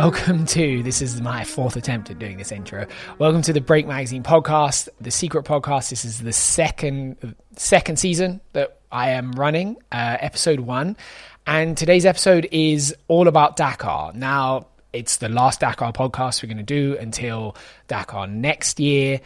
welcome to this is my fourth attempt at doing this intro. Welcome to the Break Magazine podcast, the secret podcast. This is the second second season that I am running, uh, episode one, and today's episode is all about Dakar. Now, it's the last Dakar podcast we're going to do until Dakar next year.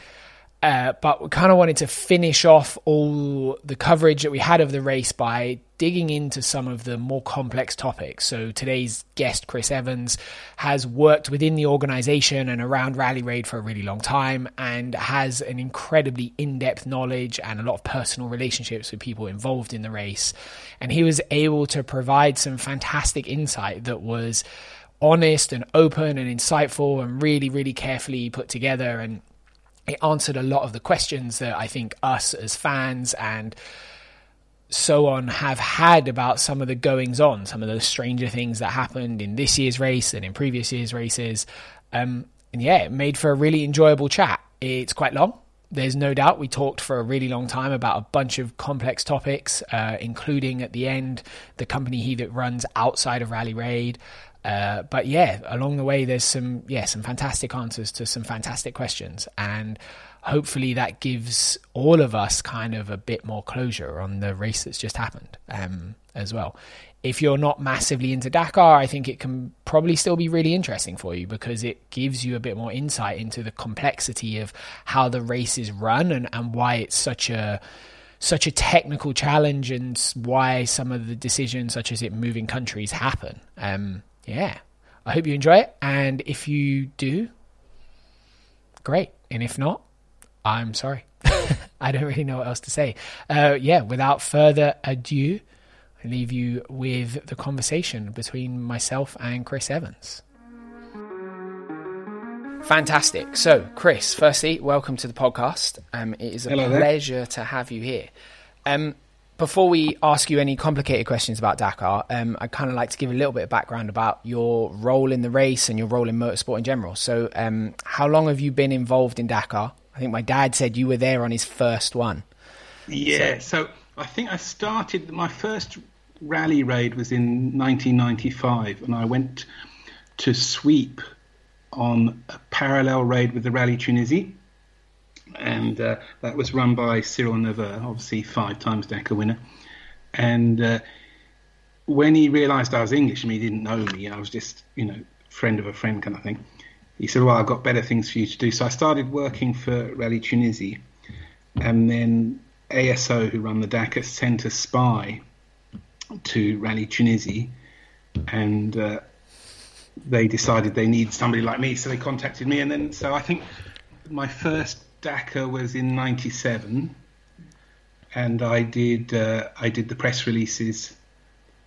Uh, but we kind of wanted to finish off all the coverage that we had of the race by digging into some of the more complex topics. So today's guest, Chris Evans, has worked within the organization and around Rally Raid for a really long time and has an incredibly in depth knowledge and a lot of personal relationships with people involved in the race. And he was able to provide some fantastic insight that was honest and open and insightful and really, really carefully put together. And it answered a lot of the questions that I think us as fans and so on have had about some of the goings on, some of the stranger things that happened in this year's race and in previous year's races. Um, and yeah, it made for a really enjoyable chat. It's quite long. There's no doubt we talked for a really long time about a bunch of complex topics, uh, including at the end the company he that runs outside of Rally Raid, uh, but yeah, along the way, there's some yeah some fantastic answers to some fantastic questions, and hopefully that gives all of us kind of a bit more closure on the race that's just happened um, as well. If you're not massively into Dakar, I think it can probably still be really interesting for you because it gives you a bit more insight into the complexity of how the race is run and, and why it's such a such a technical challenge and why some of the decisions, such as it moving countries, happen. Um, yeah, I hope you enjoy it. And if you do, great. And if not, I'm sorry. I don't really know what else to say. Uh, yeah, without further ado, I leave you with the conversation between myself and Chris Evans. Fantastic. So, Chris, firstly, welcome to the podcast. Um, it is a Hello pleasure there. to have you here. Um, before we ask you any complicated questions about Dakar, um, I'd kind of like to give a little bit of background about your role in the race and your role in motorsport in general. So, um, how long have you been involved in Dakar? I think my dad said you were there on his first one. Yeah, so, so I think I started my first rally raid was in 1995, and I went to sweep on a parallel raid with the Rally Tunisie and uh, that was run by Cyril Neveu, obviously five times Dakar winner. And uh, when he realised I was English, mean, he didn't know me. I was just, you know, friend of a friend kind of thing. He said, "Well, I've got better things for you to do." So I started working for Rally Tunisie, and then ASO, who run the Dakar, sent a spy to Rally Tunisie, and uh, they decided they need somebody like me, so they contacted me, and then so I think my first Dakar was in '97, and I did uh, I did the press releases,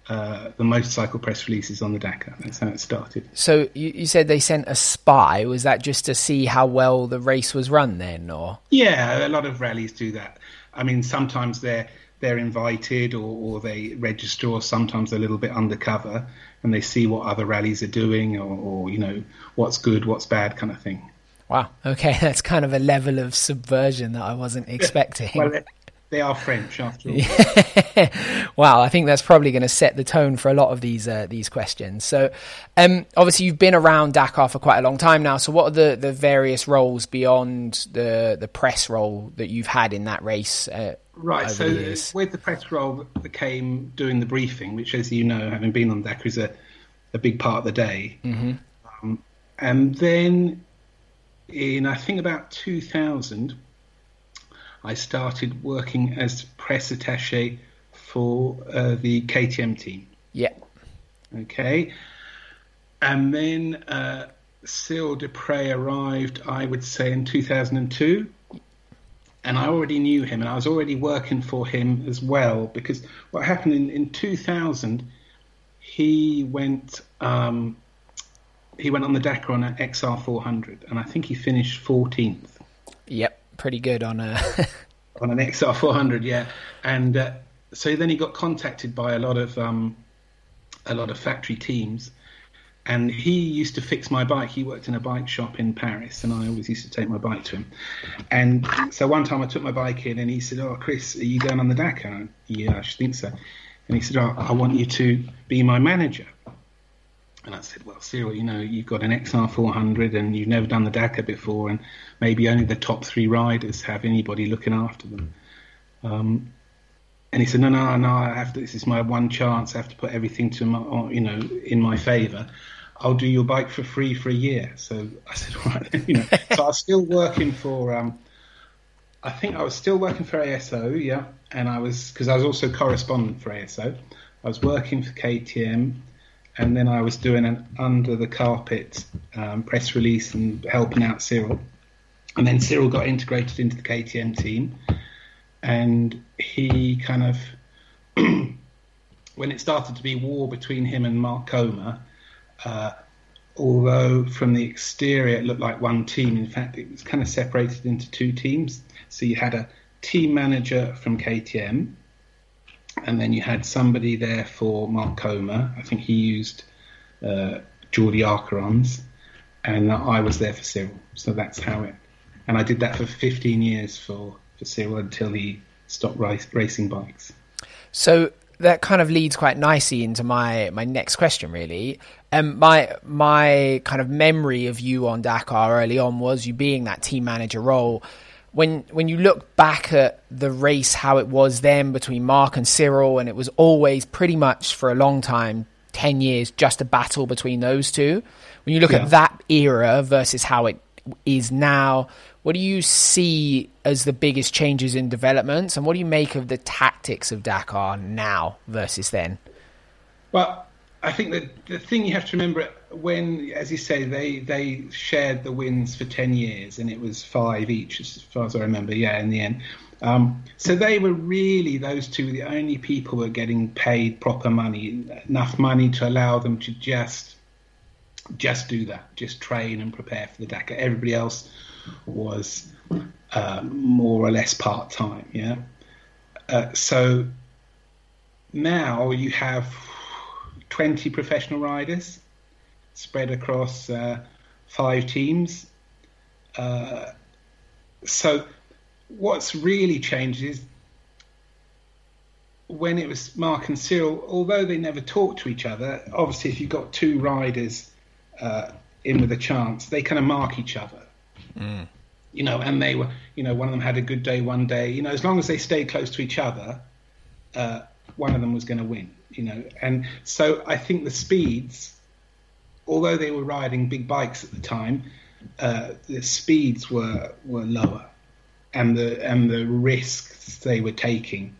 uh, the motorcycle press releases on the Dakar. That's how it started. So you, you, said they sent a spy. Was that just to see how well the race was run then, or? Yeah, a lot of rallies do that. I mean, sometimes they're they're invited or, or they register, or sometimes they're a little bit undercover and they see what other rallies are doing, or, or you know what's good, what's bad, kind of thing. Wow. Okay, that's kind of a level of subversion that I wasn't expecting. well, they are French after all. wow, I think that's probably going to set the tone for a lot of these uh, these questions. So, um, obviously, you've been around Dakar for quite a long time now. So, what are the, the various roles beyond the the press role that you've had in that race? Uh, right. So, the with the press role that came doing the briefing, which, as you know, having been on Dakar, is a a big part of the day. Mm-hmm. Um, and then in I think about 2000, I started working as press attaché for uh, the KTM team. Yeah. Okay. And then uh, Cyril Despres arrived, I would say, in 2002. And I already knew him, and I was already working for him as well. Because what happened in, in 2000, he went um, he went on the Dakar on an XR 400, and I think he finished 14th. Yep, pretty good on a on an XR 400, yeah. And uh, so then he got contacted by a lot of um, a lot of factory teams, and he used to fix my bike. He worked in a bike shop in Paris, and I always used to take my bike to him. And so one time I took my bike in, and he said, "Oh, Chris, are you going on the Dakar?" I, yeah, I should think so. And he said, "Oh, I want you to be my manager." And I said, well, Cyril, you know, you've got an XR400 and you've never done the Dakar before, and maybe only the top three riders have anybody looking after them. Um, and he said, no, no, no, I have to, this is my one chance. I have to put everything to my, you know, in my favour. I'll do your bike for free for a year. So I said, right, you know. so I was still working for, um, I think I was still working for ASO, yeah, and I was because I was also correspondent for ASO. I was working for KTM, and then I was doing an under the carpet um, press release and helping out Cyril. And then Cyril got integrated into the KTM team, and he kind of, when it started to be war between him and Marc Coma, uh, although from the exterior it looked like one team, in fact it was kind of separated into two teams. So you had a team manager from KTM, and then you had somebody there for Marc Coma. I think he used uh, Jordi Arcarons, and I was there for Cyril. So that's how it. And I did that for 15 years for, for Cyril until he stopped race, racing bikes. So that kind of leads quite nicely into my my next question really um my my kind of memory of you on Dakar early on was you being that team manager role when when you look back at the race how it was then between Marc and Cyril and it was always pretty much for a long time 10 years just a battle between those two when you look yeah. at that era versus how it is now what do you see as the biggest changes in developments, and what do you make of the tactics of Dakar now versus then? Well, I think that the thing you have to remember when, as you say, they they shared the wins for ten years, and it was five each, as far as I remember. Yeah, in the end. Um, so they were really those two the only people who were getting paid proper money, enough money to allow them to just just do that, just train and prepare for the Dakar. Everybody else was uh, more or less part time. Yeah. Uh, so now you have 20 professional riders spread across uh, five teams. Uh, so what's really changed is when it was Marc and Cyril, although they never talked to each other, obviously if you've got two riders uh, in with a chance, they kind of mark each other. Mm. You know, and they were, you know, one of them had a good day one day. You know, as long as they stayed close to each other, uh, one of them was going to win. You know, and so I think the speeds, although they were riding big bikes at the time, uh, the speeds were were lower, and the and the risks they were taking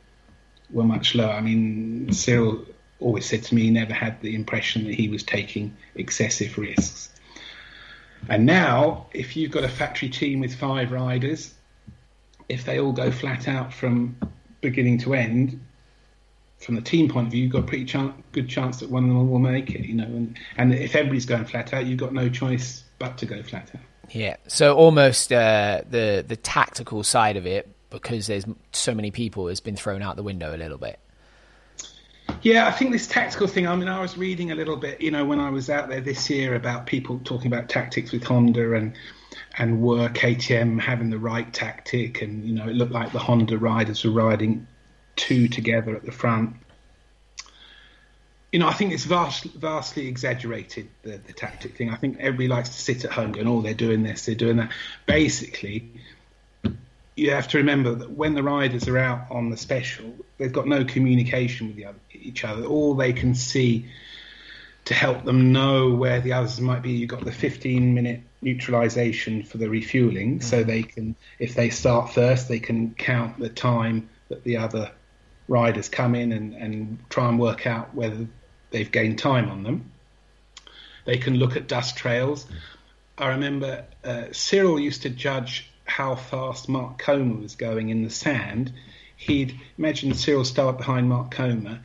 were much lower. I mean, Cyril always said to me he never had the impression that he was taking excessive risks. And now, if you've got a factory team with five riders, if they all go flat out from beginning to end, from the team point of view, you've got a pretty good chance that one of them will make it. You know, and and if everybody's going flat out, you've got no choice but to go flat out. Yeah. So almost uh, the the tactical side of it, because there's so many people, has been thrown out the window a little bit. Yeah, I think this tactical thing. I mean, I was reading a little bit, you know, when I was out there this year about people talking about tactics with Honda and and were KTM having the right tactic, and you know, it looked like the Honda riders were riding two together at the front. You know, I think it's vast, vastly exaggerated the, the tactic thing. I think everybody likes to sit at home going, "Oh, they're doing this, they're doing that." Basically, you have to remember that when the riders are out on the special, they've got no communication with other, each other. All they can see to help them know where the others might be, you've got the 15 minute neutralization for the refueling. Mm-hmm. So they can, if they start first, they can count the time that the other riders come in and, and try and work out whether they've gained time on them. They can look at dust trails. I remember uh, Cyril used to judge how fast Marc Coma was going in the sand, he'd imagine Cyril start behind Marc Coma.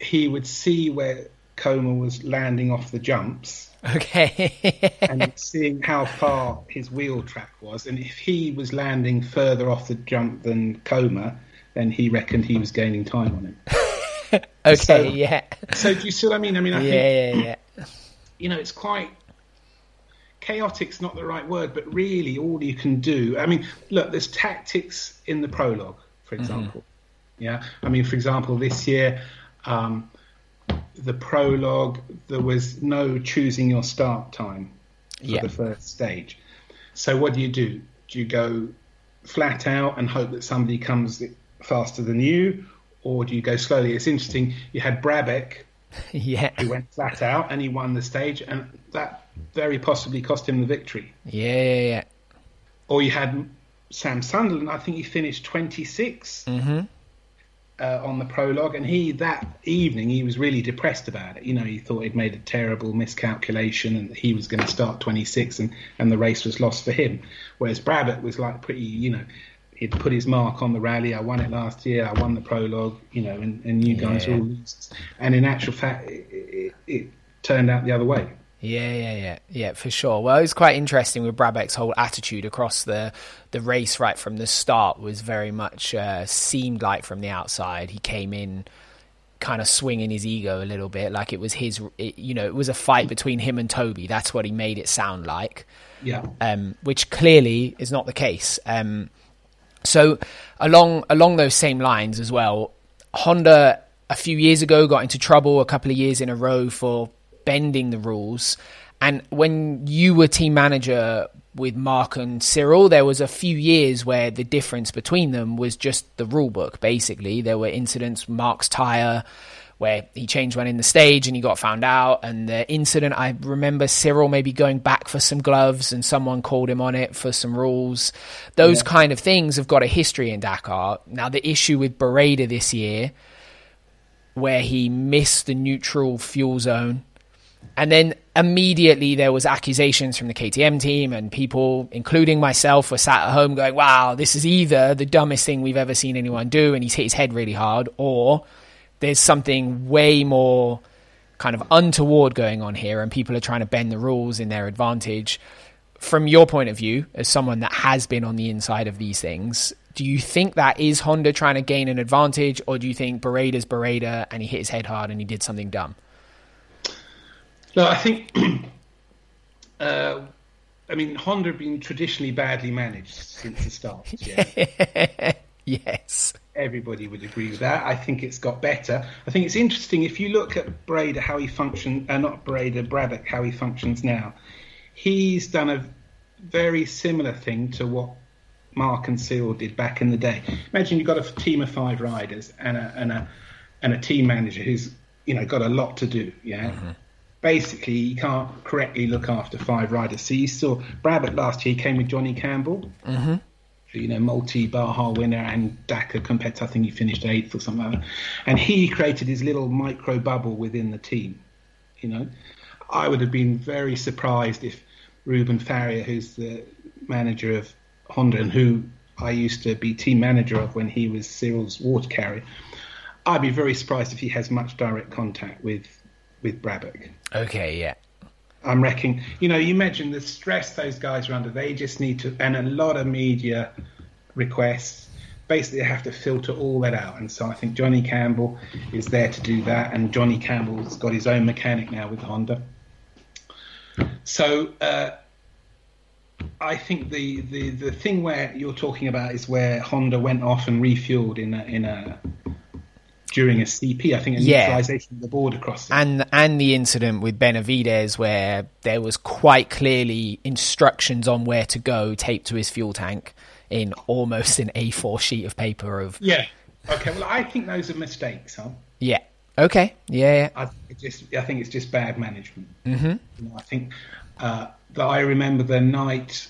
He would see where Coma was landing off the jumps. Okay. and seeing how far his wheel track was. And if he was landing further off the jump than Coma, then he reckoned he was gaining time on him. okay, so, yeah. So do you see what I mean? I mean, I yeah, think, yeah, yeah. You know, it's quite chaotic's not the right word, but really all you can do. I mean, look, there's tactics in the prologue, for mm-hmm. example. Mm-hmm. Yeah, I mean, for example, this year, um, the prologue, there was no choosing your start time for Yeah. the first stage. So what do you do? Do you go flat out and hope that somebody comes faster than you, or do you go slowly? It's interesting. You had Brabec yeah. who went flat out and he won the stage, and that very possibly cost him the victory. Yeah, yeah, yeah. Or you had Sam Sunderland. I think he finished 26 Mm-hmm. uh, on the prologue, and he that evening he was really depressed about it. You know, he thought he'd made a terrible miscalculation, and he was going to start 26, and and the race was lost for him. Whereas Brabec was like pretty, you know. He'd put his mark on the rally. I won it last year. I won the prologue, you know, and, and you guys are all losers. And in actual fact, it, it, it turned out the other way. Yeah, yeah, yeah, yeah, for sure. Well, it was quite interesting with Brabec's whole attitude across the the race right from the start was very much uh, seemed like from the outside he came in kind of swinging his ego a little bit, like it was his. It, you know, it was a fight between him and Toby. That's what he made it sound like, Yeah. um, which clearly is not the case. Um, so along along those same lines as well, Honda a few years ago got into trouble a couple of years in a row for bending the rules. And when you were team manager with Marc and Cyril, there was a few years where the difference between them was just the rule book. Basically, there were incidents, Marc's tire, where he changed one in the stage and he got found out. And the incident, I remember Cyril maybe going back for some gloves and someone called him on it for some rules. Those kind of things have got a history in Dakar. Now, the issue with Barreda this year, where he missed the neutral fuel zone. And then immediately there was accusations from the KTM team and people, including myself, were sat at home going, "Wow, this is either the dumbest thing we've ever seen anyone do, and he's hit his head really hard, or there's something way more kind of untoward going on here, and people are trying to bend the rules in their advantage." From your point of view, as someone that has been on the inside of these things, do you think that is Honda trying to gain an advantage, or do you think Barreda's Barreda and he hit his head hard and he did something dumb? No, I think. uh, I mean, Honda have been traditionally badly managed since the start. Yeah. yes. Everybody would agree with that. I think it's got better. I think it's interesting if you look at Barreda, how he functions, uh, not Barreda, Brabec, how he functions now. He's done a very similar thing to what Marc and Cyril did back in the day. Imagine you've got a team of five riders and a and a and a team manager who's you know got a lot to do. Yeah. Basically, you can't correctly look after five riders. So you saw Brabec last year he came with Johnny Campbell, you know, multi Baja winner and Dakar competitor. I think he finished eighth or something like that. And he created his little micro bubble within the team. You know, I would have been very surprised if Ruben Faria, who's the manager of Honda and who I used to be team manager of when he was Cyril's water carrier, I'd be very surprised if he has much direct contact with with Brabec. Okay, yeah. I'm reckoning, you know, you mentioned the stress those guys are under. They just need to, and a lot of media requests. Basically, they have to filter all that out. And so I think Johnny Campbell is there to do that. And Johnny Campbell's got his own mechanic now with Honda. So uh, I think the, the, the thing where you're talking about is where Honda went off and refueled in a, in a during a CP. I think a Yeah. neutralization of the border crossing. And and the incident with Benavides where there was quite clearly instructions on where to go taped to his fuel tank in almost an A4 sheet of paper of Yeah. Okay. Well, I think those are mistakes, huh? yeah. Okay. Yeah. yeah. I think just I think it's just bad management. Mm-hmm. You know, I think uh, that I remember the night.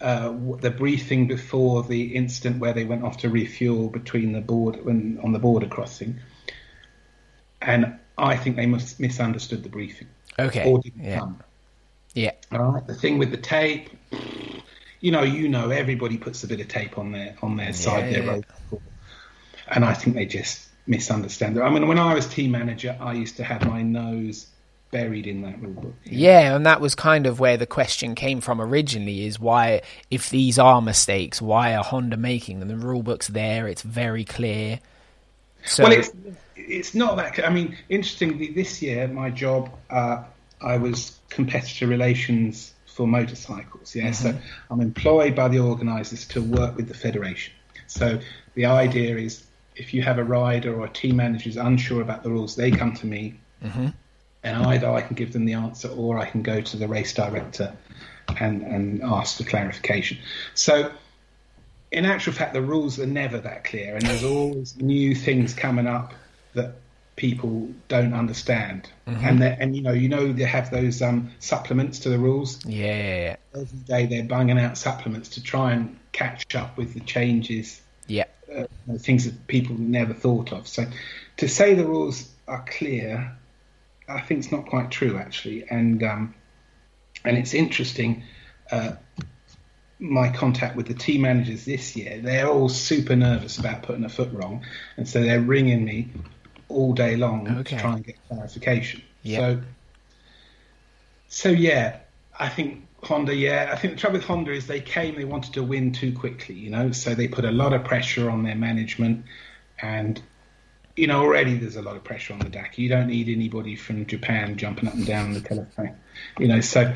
Uh, the briefing before the incident where they went off to refuel between the border when, on the border crossing, and I think they must misunderstood the briefing Okay. or didn't Yeah. come. Yeah. All right, the thing with the tape, you know, you know, everybody puts a bit of tape on their on their side, their Yeah. road, and I think they just misunderstand it. I mean, when I was team manager, I used to have my nose buried in that rule book. Yeah, and that was kind of where the question came from originally is why, if these are mistakes, why are Honda making them? The rule book's there, it's very clear. So, Well, it's it's not that. I mean, interestingly, this year my job, uh, I was competitor relations for motorcycles. Yeah, so I'm employed by the organisers to work with the federation. So the idea is, if you have a rider or a team manager who's unsure about the rules, they come to me. Mm-hmm. And either I can give them the answer or I can go to the race director and, and ask for clarification. So, in actual fact, the rules are never that clear, and there's always new things coming up that people don't understand. Mm-hmm. And and you know, you know, they have those um, supplements to the rules. Yeah. Every day they're banging out supplements to try and catch up with the changes. Yeah. Uh, things that people never thought of. So, to say the rules are clear, I think it's not quite true actually, and um, and it's interesting. Uh, my contact with the team managers this year, they're all super nervous about putting a foot wrong, and so they're ringing me all day long okay. to try and get clarification. Yeah. So, so yeah, I think Honda. Yeah, I think the trouble with Honda is they came, they wanted to win too quickly, you know, so they put a lot of pressure on their management, and you know already there's a lot of pressure on the Dakar. You don't need anybody from Japan jumping up and down on the telephone, you know. So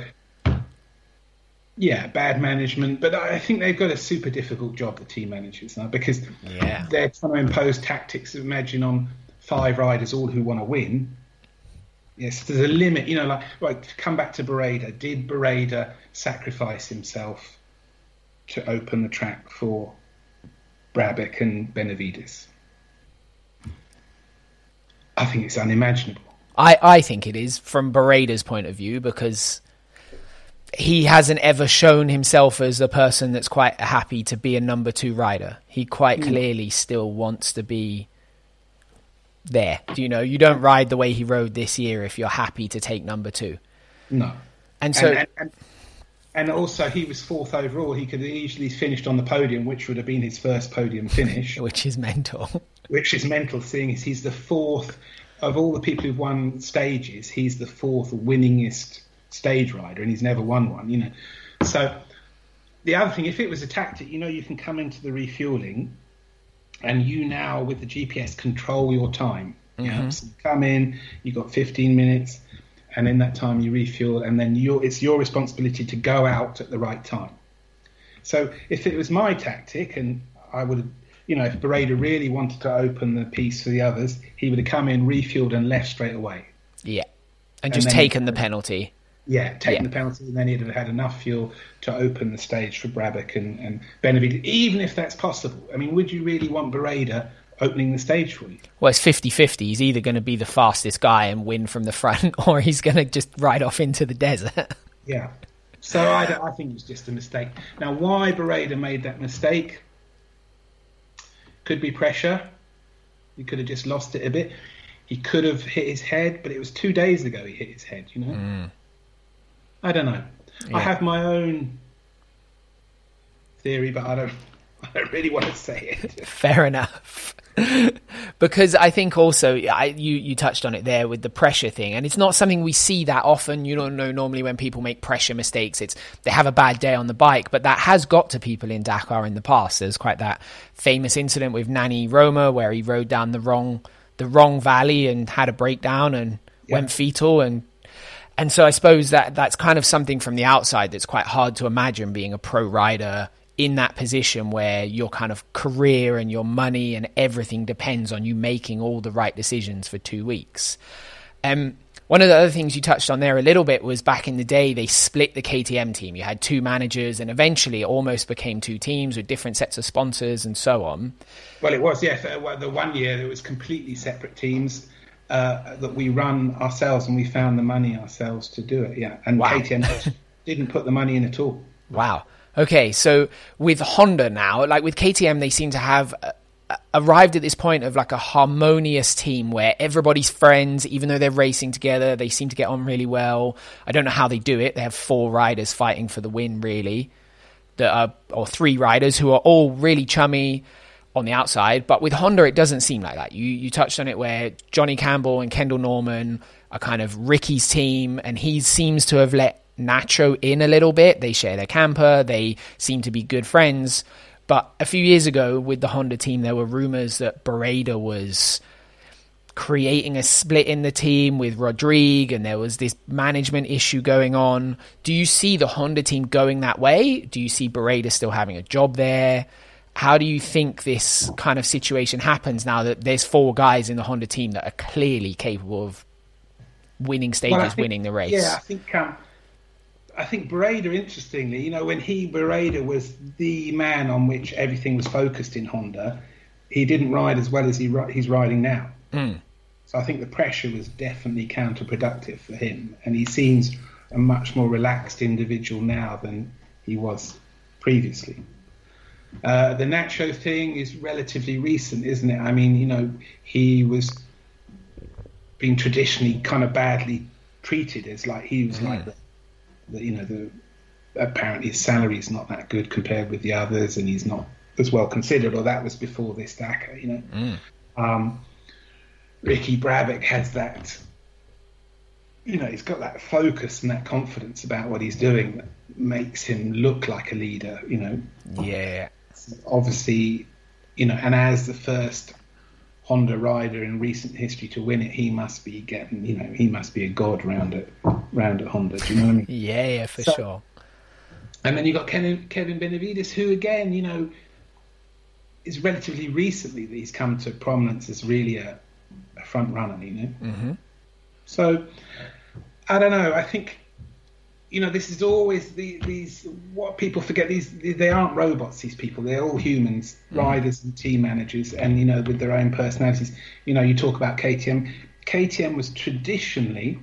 yeah, bad management, but I think they've got a super difficult job, the team managers now, because yeah. they're trying to impose tactics. Imagine on five riders, all who want to win. Yes, there's a limit. You know, like right. Come back to Barreda. Did Barreda sacrifice himself to open the track for Brabec and Benavides? I think it's unimaginable. I, I think it is from Barreda's point of view because he hasn't ever shown himself as a person that's quite happy to be a number two rider. He quite mm. clearly still wants to be there. Do You know, you don't ride the way he rode this year if you're happy to take number two. No. And so. And, and, and also, he was fourth overall. He could have easily finished on the podium, which would have been his first podium finish. which is mental. Which is mental, seeing as he's the fourth of all the people who've won stages. He's the fourth winningest stage rider, and he's never won one. You know, so the other thing, if it was a tactic, you know, you can come into the refueling and you now with the GPS control your time. Mm-hmm. Yeah, so you come in, you've got 15 minutes, and in that time you refuel, and then it's your responsibility to go out at the right time. So if it was my tactic, and I would, you know, if Barreda really wanted to open the piece for the others, he would have come in, refueled, and left straight away. Yeah, and, and just taken the penalty. Yeah, taking yeah. the penalty, and then he'd have had enough fuel to open the stage for Brabec and, and Benavides, even if that's possible. I mean, would you really want Barreda opening the stage for you? Well, it's 50 50. He's either going to be the fastest guy and win from the front, or he's going to just ride off into the desert. yeah. So I, I think it's just a mistake. Now, why Barreda made that mistake could be pressure. He could have just lost it a bit. He could have hit his head, but it was two days ago he hit his head, you know? Mm. I don't know. Yeah. I have my own theory, but I don't. I don't really want to say it. Fair enough. because I think also I, you you touched on it there with the pressure thing, and it's not something we see that often. You don't know normally when people make pressure mistakes, it's they have a bad day on the bike, but that has got to people in Dakar in the past. There's quite that famous incident with Nani Roma where he rode down the wrong the wrong valley and had a breakdown and yeah. went fetal and and so I suppose that that's kind of something from the outside that's quite hard to imagine being a pro rider in that position where your kind of career and your money and everything depends on you making all the right decisions for two weeks. Um, one of the other things you touched on there a little bit was back in the day they split the KTM team. You had two managers, and eventually it almost became two teams with different sets of sponsors and so on. Well, it was yes. The one year it was completely separate teams uh, that we run ourselves and we found the money ourselves to do it. Yeah, and wow. KTM didn't put the money in at all. Wow. Okay, so with Honda now, like with KTM, they seem to have uh, arrived at this point of like a harmonious team where everybody's friends, even though they're racing together, they seem to get on really well. I don't know how they do it. They have four riders fighting for the win, really, that are, or three riders who are all really chummy on the outside. But with Honda, it doesn't seem like that. You you touched on it where Johnny Campbell and Kendall Norman are kind of Ricky's team, and he seems to have let Nacho in a little bit. They share their camper. They seem to be good friends. But a few years ago, with the Honda team, there were rumors that Barreda was creating a split in the team with Rodrigue, and there was this management issue going on. Do you see the Honda team going that way? Do you see Barreda still having a job there? How do you think this kind of situation happens now that there's four guys in the Honda team that are clearly capable of winning stages, well, think, winning the race. Yeah, I think um, I think Barreda, interestingly, you know, when he Barreda was the man on which everything was focused in Honda, he didn't ride as well as he he's riding now. Mm. So I think the pressure was definitely counterproductive for him, and he seems a much more relaxed individual now than he was previously. Uh, the Nacho thing is relatively recent, isn't it? I mean, you know, he was being traditionally kind of badly treated as like he was mm. like the you know the apparently his salary is not that good compared with the others, and he's not as well considered. Or that was before this Dakar, you know. Mm. Um, Ricky Brabec has that, you know, he's got that focus and that confidence about what he's doing that makes him look like a leader, you know. Yeah. Obviously, you know, and as the first Honda rider in recent history to win it, he must be getting, you know, he must be a god round at round at Honda. Do you know what I mean? yeah, yeah, for so, sure. And then you have got Kevin, Kevin Benavides, who again, you know, is relatively recently that he's come to prominence as really a, a front runner, you know. Mm-hmm. So I don't know. I think you know, this is always the, these what people forget. These they aren't robots. These people, they're all humans, mm. riders and team managers, and you know, with their own personalities. You know, you talk about KTM. KTM was traditionally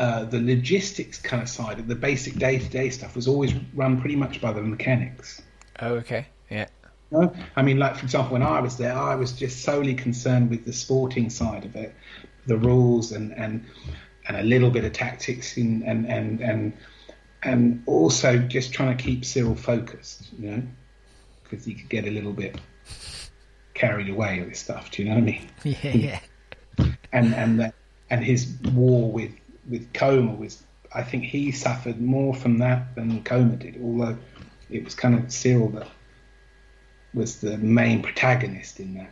uh, the logistics kind of side of the basic day to day stuff was always run pretty much by the mechanics. Oh, okay, yeah. No, I mean, like for example, when I was there, I was just solely concerned with the sporting side of it, the rules and and and a little bit of tactics in, and and and and also just trying to keep Cyril focused, you know, because he could get a little bit carried away with stuff. Do you know what I mean? Yeah, yeah. And and that and his war with with Coma was, I think he suffered more from that than Coma did, although it was kind of Cyril that was the main protagonist in that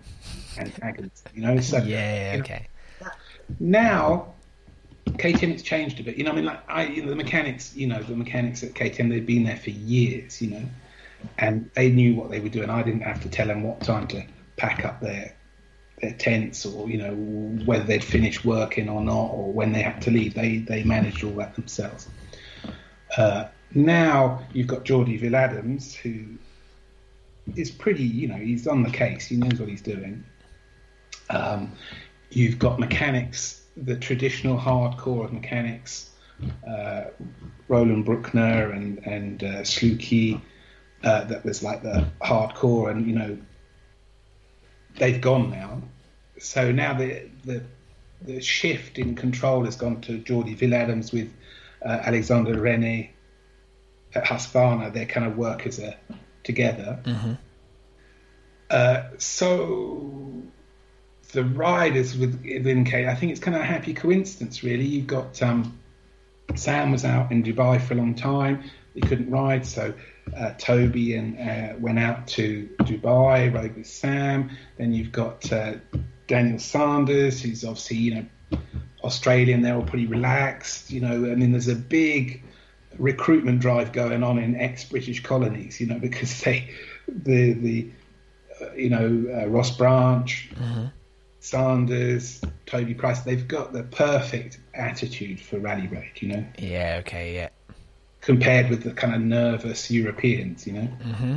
antagonist. You know, so yeah, okay. now KTM it's changed a bit. You know, I mean, like I, you know, the mechanics, you know, the mechanics at KTM they've been there for years, you know, and they knew what they were doing. I didn't have to tell them what time to pack up their their tents or you know whether they'd finished working or not or when they had to leave. They they managed all that themselves. Uh, now you've got Jordi Viladoms who is pretty, you know, he's on the case. He knows what he's doing. Um, you've got mechanics the traditional hardcore of mechanics, uh, Roland Bruckner and and uh, Sluky, uh, that was like the hardcore, and you know they've gone now. So now the the the shift in control has gone to Jordi Viladoms with uh, Alexander René at Husqvarna. They kind of work as a together. Mm-hmm. Uh, so the riders with within I think it's kind of a happy coincidence, really. You've got um, Sam was out in Dubai for a long time. He couldn't ride, so uh, Toby and uh, went out to Dubai, rode with Sam. Then you've got uh, Daniel Sanders, who's obviously you know Australian. They're all pretty relaxed, you know. I mean, there's a big recruitment drive going on in ex-British colonies, you know, because they the the uh, you know uh, Ross Branch. Mm-hmm Sanders, Toby Price, they've got the perfect attitude for rally raid, you know? Yeah, okay, yeah. Compared with the kind of nervous Europeans, you know? Mm-hmm.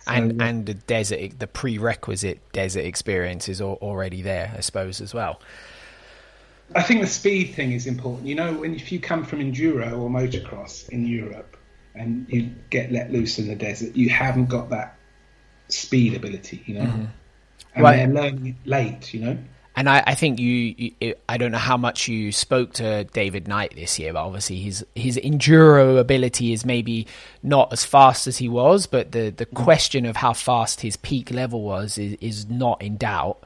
So, and and the desert, the prerequisite desert experience is already there, I suppose, as well. I think the speed thing is important. You know, when if you come from enduro or motocross in Europe and you get let loose in the desert, you haven't got that speed ability. You know, mm-hmm and right. they're learning late, you know. And I, I think you, you, I don't know how much you spoke to David Knight this year, but obviously his his enduro ability is maybe not as fast as he was, but the the mm. question of how fast his peak level was is, is not in doubt.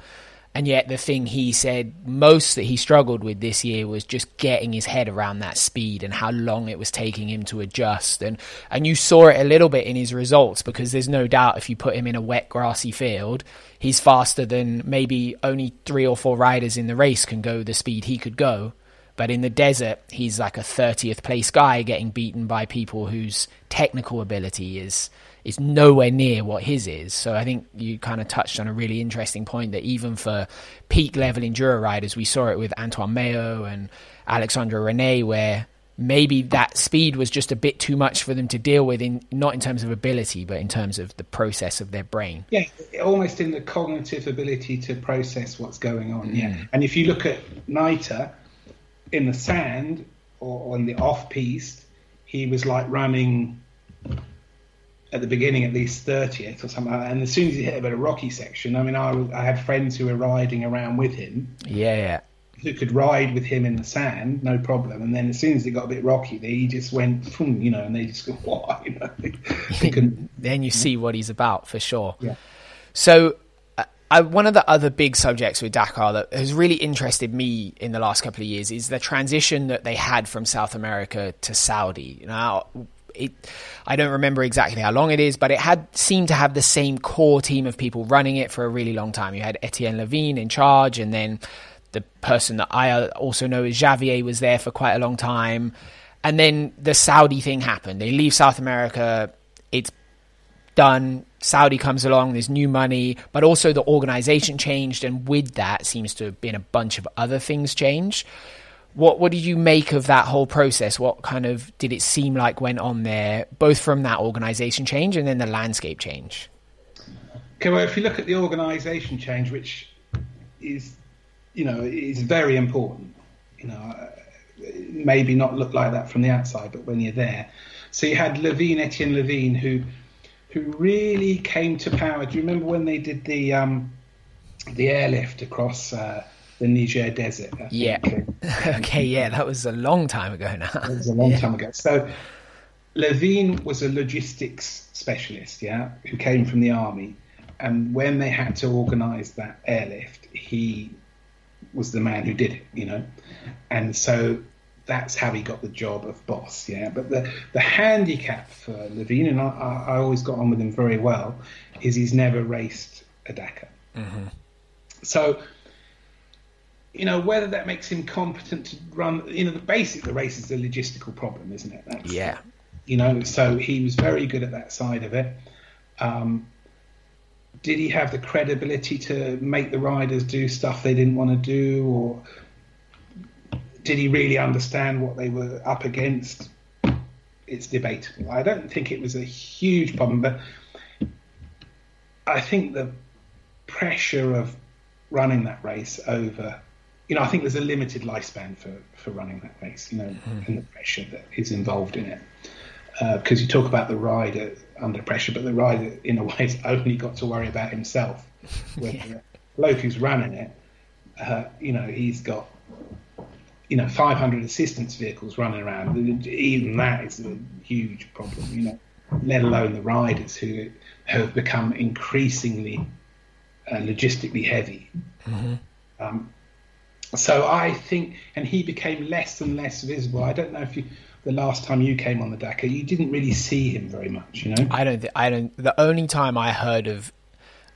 And yet, the thing he said most that he struggled with this year was just getting his head around that speed and how long it was taking him to adjust. And and you saw it a little bit in his results because there's no doubt if you put him in a wet, grassy field, he's faster than maybe only three or four riders in the race can go the speed he could go. But in the desert, he's like a 30th place guy getting beaten by people whose technical ability is is nowhere near what his is. So I think you kind of touched on a really interesting point that even for peak level enduro riders, we saw it with Antoine Meo and Alexandre Renet, where maybe that speed was just a bit too much for them to deal with in not in terms of ability but in terms of the process of their brain yeah almost in the cognitive ability to process what's going on mm. yeah and if you look at Knight in the sand or on the off piste he was like running at the beginning at least 30th or something like and as soon as he hit a bit of rocky section i mean I, I had friends who were riding around with him yeah yeah who could ride with him in the sand, no problem. And then as soon as it got a bit rocky, he just went, you know, and they just go, what? You know, then you see what he's about for sure. Yeah. So, uh, I, one of the other big subjects with Dakar that has really interested me in the last couple of years is the transition that they had from South America to Saudi. Now, it, I don't remember exactly how long it is, but it had seemed to have the same core team of people running it for a really long time. You had Etienne Lavigne in charge, and then the person that I also know is Javier was there for quite a long time. And then the Saudi thing happened. They leave South America. It's done. Saudi comes along. There's new money, but also the organization changed, and with that seems to have been a bunch of other things changed. What what did you make of that whole process? What kind of did it seem like went on there, both from that organization change and then the landscape change? Okay, well, if you look at the organisation change, which is you know, is very important. You know, maybe not look like that from the outside, but when you're there. So you had Lavigne, Etienne Lavigne, who who really came to power. Do you remember when they did the um, the airlift across uh, the Niger desert? Yeah. okay. Yeah, that was a long time ago now. It was a long yeah. time ago. So Lavigne was a logistics specialist, yeah, who came from the army, and when they had to organise that airlift, he was the man who did it, you know, and so that's how he got the job of boss. Yeah, but the the handicap for Lavigne, and I, I always got on with him very well, is he's never raced a Dakar. Mm-hmm. So. You know whether that makes him competent to run. You know the basic the race is a logistical problem, isn't it? That's, yeah. You know, so he was very good at that side of it. Um, did he have the credibility to make the riders do stuff they didn't want to do, or did he really understand what they were up against? It's debatable. I don't think it was a huge problem, but I think the pressure of running that race over, you know, I think there's a limited lifespan for, for running that race, you know, mm. and the pressure that is involved in it. Because uh, you talk about the rider under pressure, but the rider, in a way, has only got to worry about himself. Where yeah. the bloke who's running it, uh, you know, he's got, you know, 500 assistance vehicles running around. Even that is a huge problem, you know, let alone the riders who have become increasingly uh, logistically heavy. Mm-hmm. Um, so I think, and he became less and less visible. I don't know if you the last time you came on the Dakar, you didn't really see him very much, you know. I don't. Th- I don't. The only time I heard of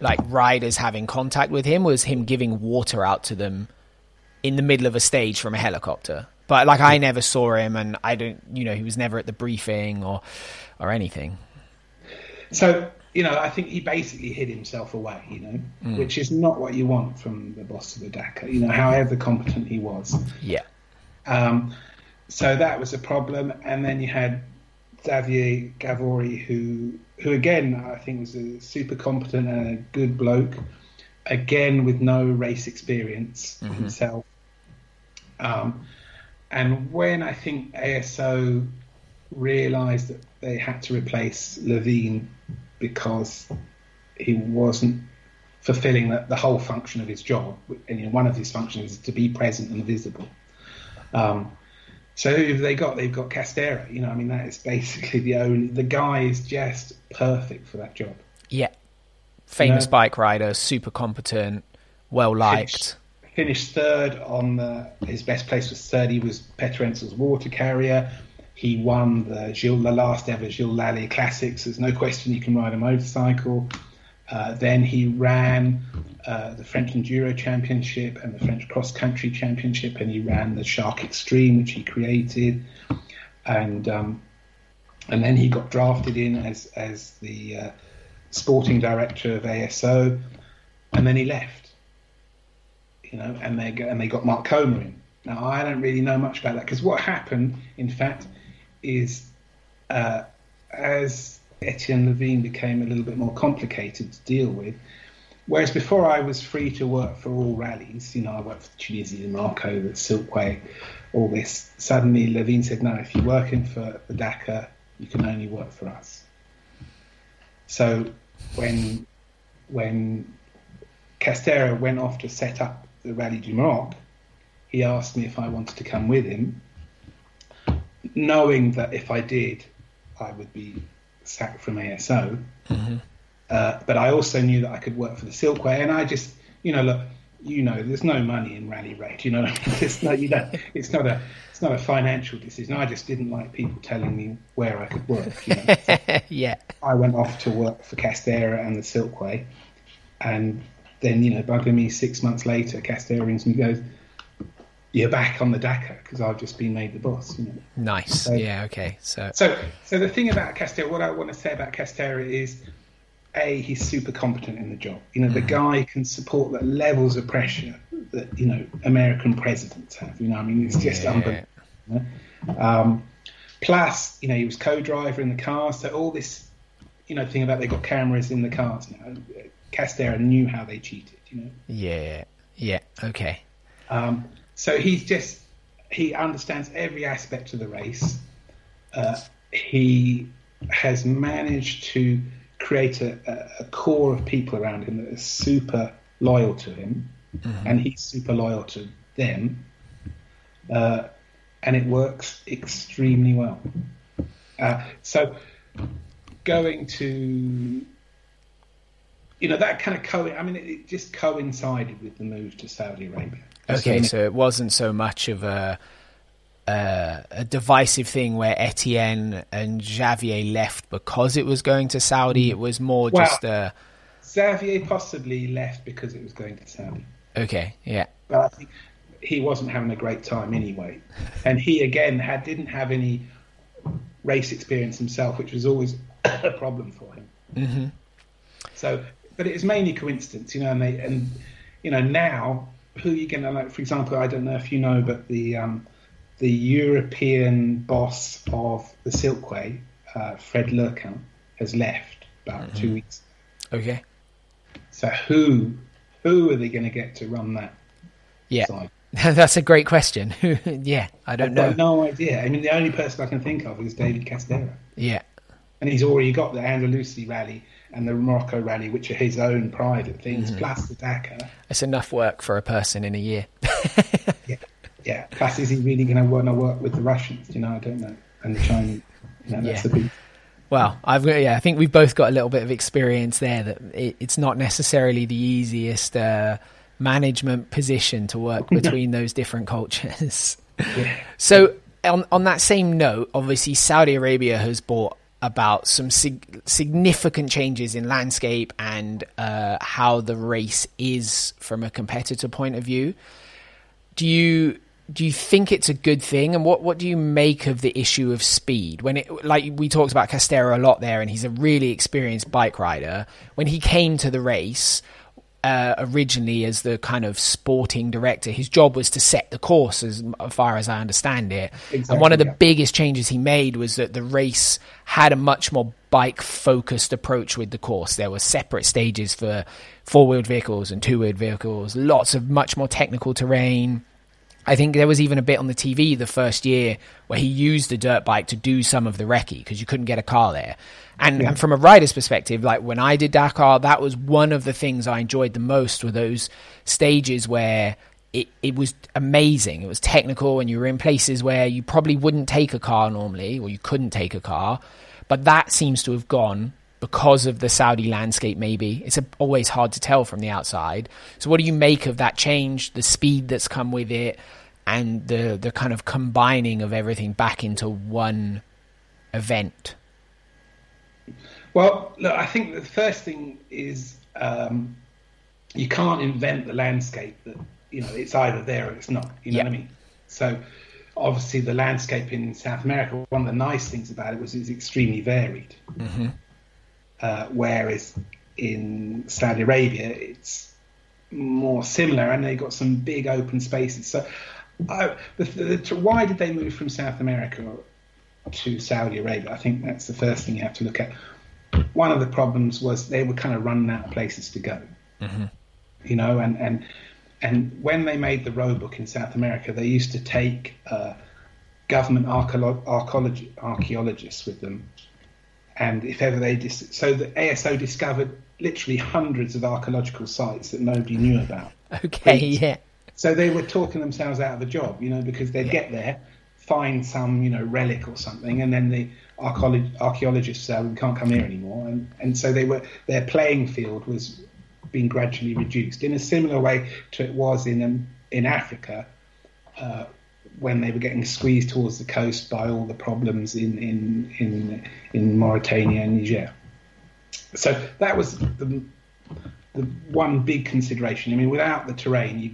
like riders having contact with him was him giving water out to them in the middle of a stage from a helicopter. But like I never saw him, and I don't. You know, he was never at the briefing or or anything. So you know, I think he basically hid himself away, you know, mm. which is not what you want from the boss of the Dakar, you know, however competent he was. Yeah. Um, so that was a problem. And then you had Xavier Gavory, who who again I think was a super competent and a good bloke, again with no race experience mm-hmm. himself. Um, and when I think ASO realised that they had to replace Lavigne because he wasn't fulfilling the, the, whole function of his job, and you know, one of his functions is to be present and visible. Um, so who have they got? They've got Castera. You know, I mean, that is basically the only. The guy is just perfect for that job. Yeah, famous you know? bike rider, super competent, well liked. Finished, finished, third on the, his best place was third. He was Peterhansel's water carrier. He won the Gilles, the last ever Gilles Lalay Classics. There's no question he can ride a motorcycle. Uh, then he ran uh, the French Enduro Championship and the French Cross Country Championship, and he ran the Shark Extreme, which he created. And um, and then he got drafted in as as the uh, sporting director of ASO, and then he left. You know, and they and they got Marc Coma in. Now I don't really know much about that because what happened, in fact, is uh, as Etienne Lavigne became a little bit more complicated to deal with. Whereas before I was free to work for all rallies, you know, I worked for Tunisia, Morocco, the Silkway, all this. Suddenly Lavigne said, no, if you're working for the Dakar, you can only work for us. So when when Castera went off to set up the Rally du Maroc, he asked me if I wanted to come with him, knowing that if I did, I would be sacked from ASO. Mm-hmm. Uh, but I also knew that I could work for the Silkway, and I just, you know, look, you know, there's no money in rally raid. You know, it's not, you know, it's not a, it's not a financial decision. I just didn't like people telling me where I could work. You know? so yeah. I went off to work for Castera and the Silkway, and then you know, bugging me six months later, Castera rings me, goes, "You're back on the Dakar because I've just been made the boss." You know? Nice. So, yeah. Okay. So. So, so the thing about Castera, what I want to say about Castera is a he's super competent in the job. You know, the mm-hmm. guy can support the levels of pressure that you know American presidents have. You know, I mean, it's just yeah. unbelievable. You know? um, plus, you know, he was co-driver in the car, so all this, you know, thing about they got cameras in the cars. Know, Castera knew how they cheated. You know. Yeah. Yeah. Okay. Um, so he's just he understands every aspect of the race. Uh, he has managed to create a, a, core of people around him that are super loyal to him, mm-hmm. and he's super loyal to them, uh, and it works extremely well. Uh, so going to you know that kind of co I mean it, it just coincided with the move to Saudi Arabia. Okay, so, so it wasn't so much of a uh, a divisive thing where Etienne and Xavier left because it was going to Saudi. It was more well, just a. Xavier possibly left because it was going to Saudi. Okay, yeah. But I think he wasn't having a great time anyway, and he again had didn't have any race experience himself, which was always a problem for him. Mm-hmm. So, but it was mainly coincidence, you know. And they and you know now who are you going to like? For example, I don't know if you know, but the um, the European boss of the Silkway, uh, Fred Lurquin, has left about mm-hmm. two weeks. Okay. So who who are they going to get to run that? Yeah, that's a great question. yeah, I don't I've know. no idea. I mean, the only person I can think of is David Castera. Yeah, and he's already got the Andalusi rally and the Morocco rally, which are his own private things, mm-hmm. plus the Dakar. It's enough work for a person in a year. yeah yeah. Plus, is he really going to want to work with the Russians? You know, I don't know, and the Chinese. You know, that's yeah. the big. Well, I've yeah, I think we've both got a little bit of experience there. That it, it's not necessarily the easiest uh, management position to work between those different cultures. Yeah. So, on on that same note, obviously Saudi Arabia has brought about some sig- significant changes in landscape and uh, how the race is from a competitor point of view. Do you do you think it's a good thing? And what, what do you make of the issue of speed? When it like we talked about Castera a lot there and he's a really experienced bike rider. When he came to the race uh, originally as the kind of sporting director his job was to set the course as far as I understand it exactly, and one of the yeah. biggest changes he made was that the race had a much more bike focused approach with the course there were separate stages for four-wheeled vehicles and two-wheeled vehicles lots of much more technical terrain I think there was even a bit on the TV the first year where he used the dirt bike to do some of the recce because you couldn't get a car there. And, yeah. and, from a rider's perspective, like when I did Dakar, that was one of the things I enjoyed the most were those stages where it, it was amazing. It was technical and you were in places where you probably wouldn't take a car normally or you couldn't take a car. But that seems to have gone because of the Saudi landscape, maybe. It's always hard to tell from the outside. So, what do you make of that change, the speed that's come with it, and the, the kind of combining of everything back into one event? Well, look, I think the first thing is um, you can't invent the landscape that, you know, it's either there or it's not. You know what I mean? So, obviously the landscape in South America, one of the nice things about it was it's extremely varied. Mm-hmm. Uh, whereas in Saudi Arabia, it's more similar, and they've got some big open spaces. So, uh, the, the, why did they move from South America to Saudi Arabia? I think that's the first thing you have to look at. One of the problems was they were kind of running out of places to go. Mm-hmm. You know, and and and when they made the roadbook in South America, they used to take uh, government archaeologists with them and if ever they dis- so the ASO discovered literally hundreds of archaeological sites that nobody knew about. Okay, yeah. So they were talking themselves out of a job, you know, because they'd yeah. get there, find some, you know, relic or something, and then the archaeologists say, "We can't come here anymore," and and so they were their playing field was being gradually reduced in a similar way to it was in um, in Africa. Uh, when they were getting squeezed towards the coast by all the problems in in in, in Mauritania and Niger. So that was the, the one big consideration. I mean, without the terrain, you,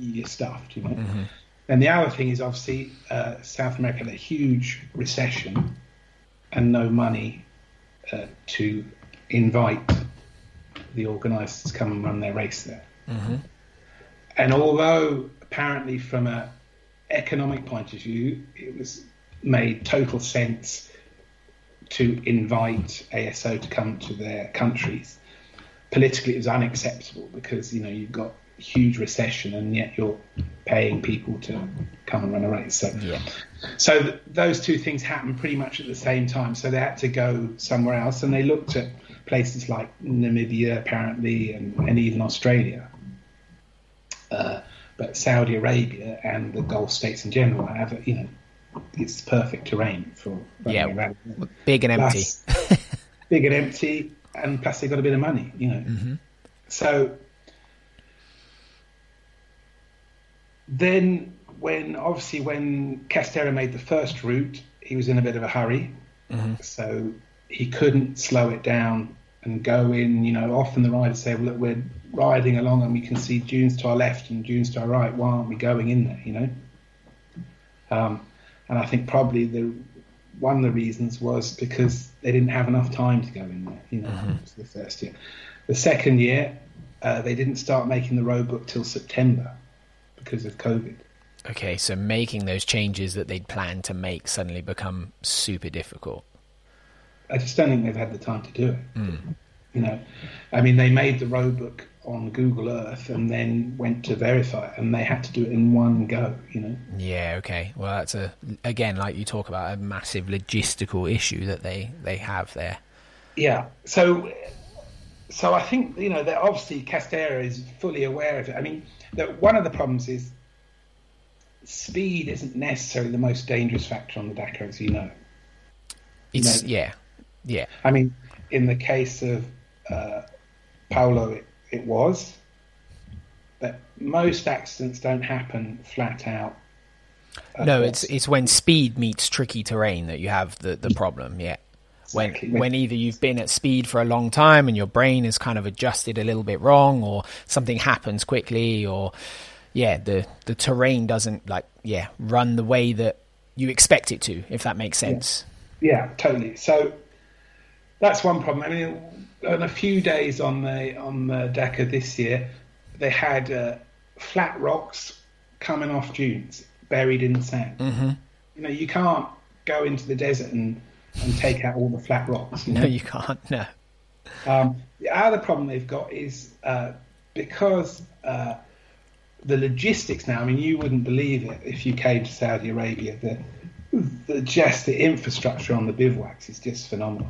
you're stuffed, you know. Mm-hmm. And the other thing is obviously uh, South America had a huge recession and no money uh, to invite the organisers to come and run their race there. Mm-hmm. And although apparently from a economic point of view, it was made total sense to invite ASO to come to their countries. Politically, it was unacceptable because you know you've got huge recession and yet you're paying people to come and run a race. So, yeah. so th- those two things happened pretty much at the same time. So they had to go somewhere else, and they looked at places like Namibia, apparently, and, and even Australia. Uh, but Saudi Arabia and the Gulf states in general have, you know, it's perfect terrain for yeah, big and empty, big and empty, and plus they got a bit of money, you know. Mm-hmm. So then, when obviously when Castera made the first route, he was in a bit of a hurry, mm-hmm. so he couldn't slow it down and go in. You know, often the riders say, well, "Look, we're riding along and we can see dunes to our left and dunes to our right. Why aren't we going in there?" You know. Um, and I think probably the one of the reasons was because they didn't have enough time to go in there. You know, mm-hmm. the first year. The second year, uh, they didn't start making the road book till September because of COVID. Okay, so making those changes that they'd planned to make suddenly become super difficult. I just don't think they've had the time to do it. Mm. You know, I mean, they made the roadbook on Google Earth and then went to verify it, and they had to do it in one go. You know. Yeah. Okay. Well, that's a again, like you talk about, a massive logistical issue that they they have there. Yeah. So, so I think you know that obviously Castera is fully aware of it. I mean, that one of the problems is speed isn't necessarily the most dangerous factor on the Dakar, as you know. It's you know, yeah. Yeah. I mean, in the case of uh, Paulo, it, it was. But most accidents don't happen flat out. No, it's it's when speed meets tricky terrain that you have the, the problem. Yeah. Exactly. When when either you've been at speed for a long time and your brain is kind of adjusted a little bit wrong, or something happens quickly, or yeah, the the terrain doesn't like yeah run the way that you expect it to, if that makes sense. Yeah, yeah totally. So that's one problem. I mean, on a few days on the on the Dakar this year, they had uh, flat rocks coming off dunes, buried in sand. Mm-hmm. You know, you can't go into the desert and and take out all the flat rocks. You know? No, you can't. No. Um, the other problem they've got is uh, because uh, the logistics now. I mean, you wouldn't believe it if you came to Saudi Arabia. The, the just the infrastructure on the bivouacs is just phenomenal.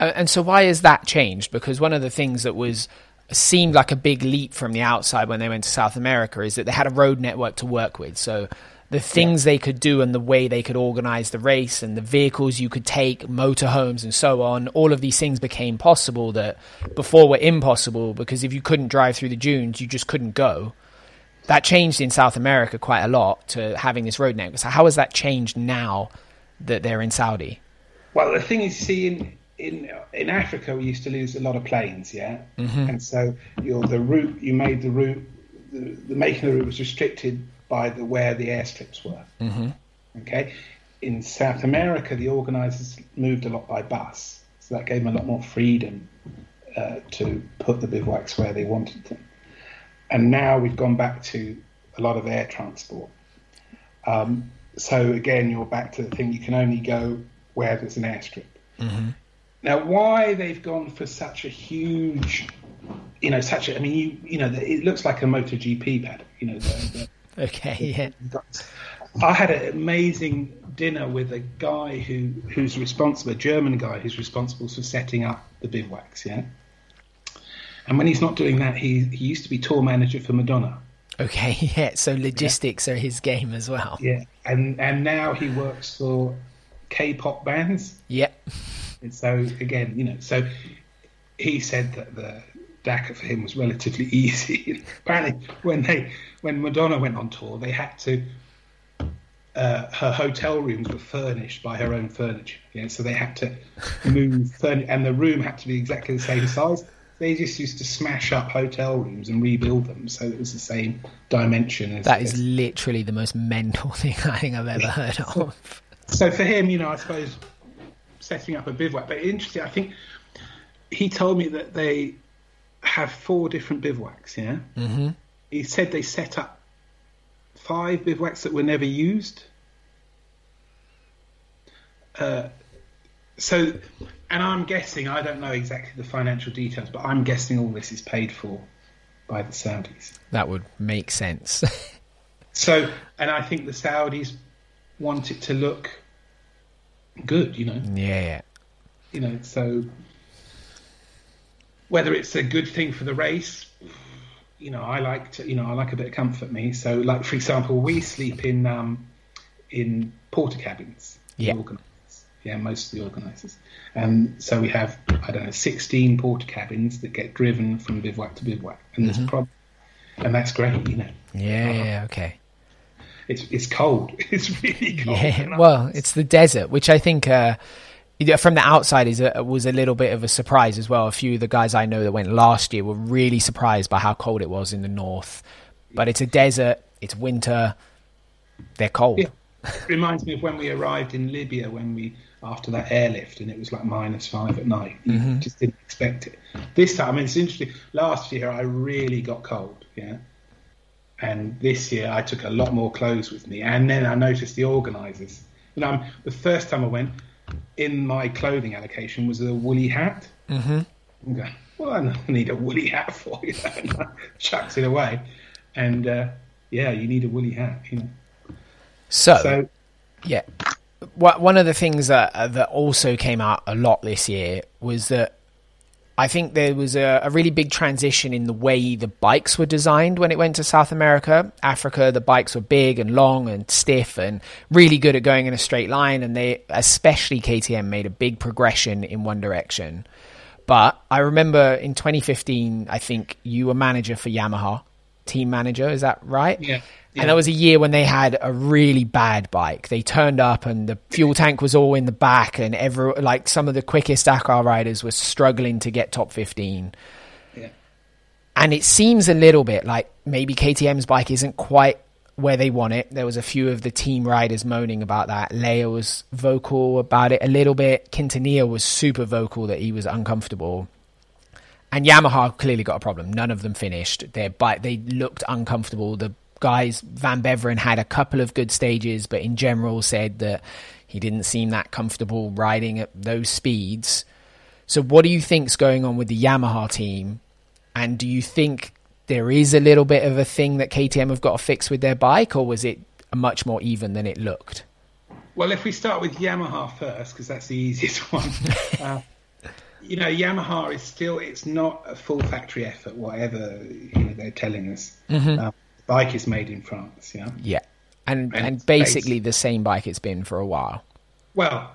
Uh, and so why has that changed? Because one of the things that was seemed like a big leap from the outside when they went to South America is that they had a road network to work with. So the things yeah. they could do and the way they could organize the race and the vehicles you could take, motorhomes and so on, all of these things became possible that before were impossible because if you couldn't drive through the dunes, you just couldn't go. That changed in South America quite a lot to having this road network. So how has that changed now that they're in Saudi? Well, the thing is, see, in, in in Africa we used to lose a lot of planes, yeah, mm-hmm. and so your the route you made the route the, the, making the route was restricted by the where the airstrips were. Mm-hmm. Okay, in South America, the organisers moved a lot by bus, so that gave them a lot more freedom uh, to put the bivouacs where they wanted them. And now we've gone back to a lot of air transport. Um, so again, you're back to the thing you can only go where there's an airstrip. Mm-hmm. Now, why they've gone for such a huge, you know, such a, I mean, you, you know, it looks like a MotoGP paddock, you know. The, the, okay, yeah. I had an amazing dinner with a guy who who's responsible, a German guy who's responsible for setting up the bivouacs, yeah. And when he's not doing that, he he used to be tour manager for Madonna. Okay, yeah. So logistics yeah. are his game as well. Yeah, and and now he works for K-pop bands. Yep. And so again, you know, so he said that the Dakar for him was relatively easy. Apparently, when they when Madonna went on tour, they had to. Uh, her hotel rooms were furnished by her own furniture. Yeah, so they had to move furniture, and the room had to be exactly the same size they just used to smash up hotel rooms and rebuild them so it was the same dimension. As, that is as, literally the most mental thing I think I've ever heard of. So for him, you know, I suppose setting up a bivouac, but interesting. I think he told me that they have four different bivouacs. Yeah, mm-hmm. he said they set up five bivouacs that were never used. Uh, so and I'm guessing, I don't know exactly the financial details, but I'm guessing all this is paid for by the Saudis. That would make sense. so, and I think the Saudis want it to look good, you know? Yeah, yeah. You know, so whether it's a good thing for the race, you know, I like to, you know, I like a bit of comfort me. So, like for example, we sleep in um, in porter cabins. Yeah yeah, most of the organisers. And so we have, I don't know, 16 porter cabins that get driven from bivouac to bivouac. And there's mm-hmm. a problem. And that's great, you know. Yeah, uh, yeah, okay. It's, it's cold. It's really cold. Yeah, well, it's the desert, which I think uh, from the outside is a, was a little bit of a surprise as well. A few of the guys I know that went last year were really surprised by how cold it was in the north. But it's a desert, it's winter, they're cold. Yeah. It reminds me of when we arrived in Libya when we after that airlift, and it was like minus five at night. You mm-hmm. just didn't expect it. This time, I mean, it's interesting. Last year, I really got cold, yeah. And this year, I took a lot more clothes with me. And then I noticed the organisers. You know, the first time I went, in my clothing allocation was a woolly hat. Mm-hmm. I'm going, well, I don't need a woolly hat for you. know, chucks it away. And uh, yeah, you need a woolly hat, you know. So, so yeah, one of the things that uh, that also came out a lot this year was that I think there was a, a, really big transition in the way the bikes were designed when it went to South America. Africa, the bikes were big and long and stiff and really good at going in a straight line. And they, especially KTM, made a big progression in one direction. But I remember in 2015, I think you were manager for Yamaha, team manager. Is that right? Yeah. Yeah. And that was a year when they had a really bad bike. They turned up and the fuel tank was all in the back, and every like some of the quickest Dakar riders were struggling to get top fifteen. Yeah. And it seems a little bit like maybe KTM's bike isn't quite where they want it. There was a few of the team riders moaning about that. Leia was vocal about it a little bit. Quintanilla was super vocal that he was uncomfortable. And Yamaha clearly got a problem. None of them finished. Their bike they looked uncomfortable. The guys, Van Beveren had a couple of good stages, but in general said that he didn't seem that comfortable riding at those speeds. So, what do you think's going on with the Yamaha team? And do you think there is a little bit of a thing that KTM have got to fix with their bike, or was it much more even than it looked? Well, if we start with Yamaha first, because that's the easiest one. uh, you know, Yamaha is still, it's not a full factory effort, whatever you know, they're telling us. Mm-hmm. Um, bike is made in France. Yeah. Yeah, and and, and basically the same bike it's been for a while. Well,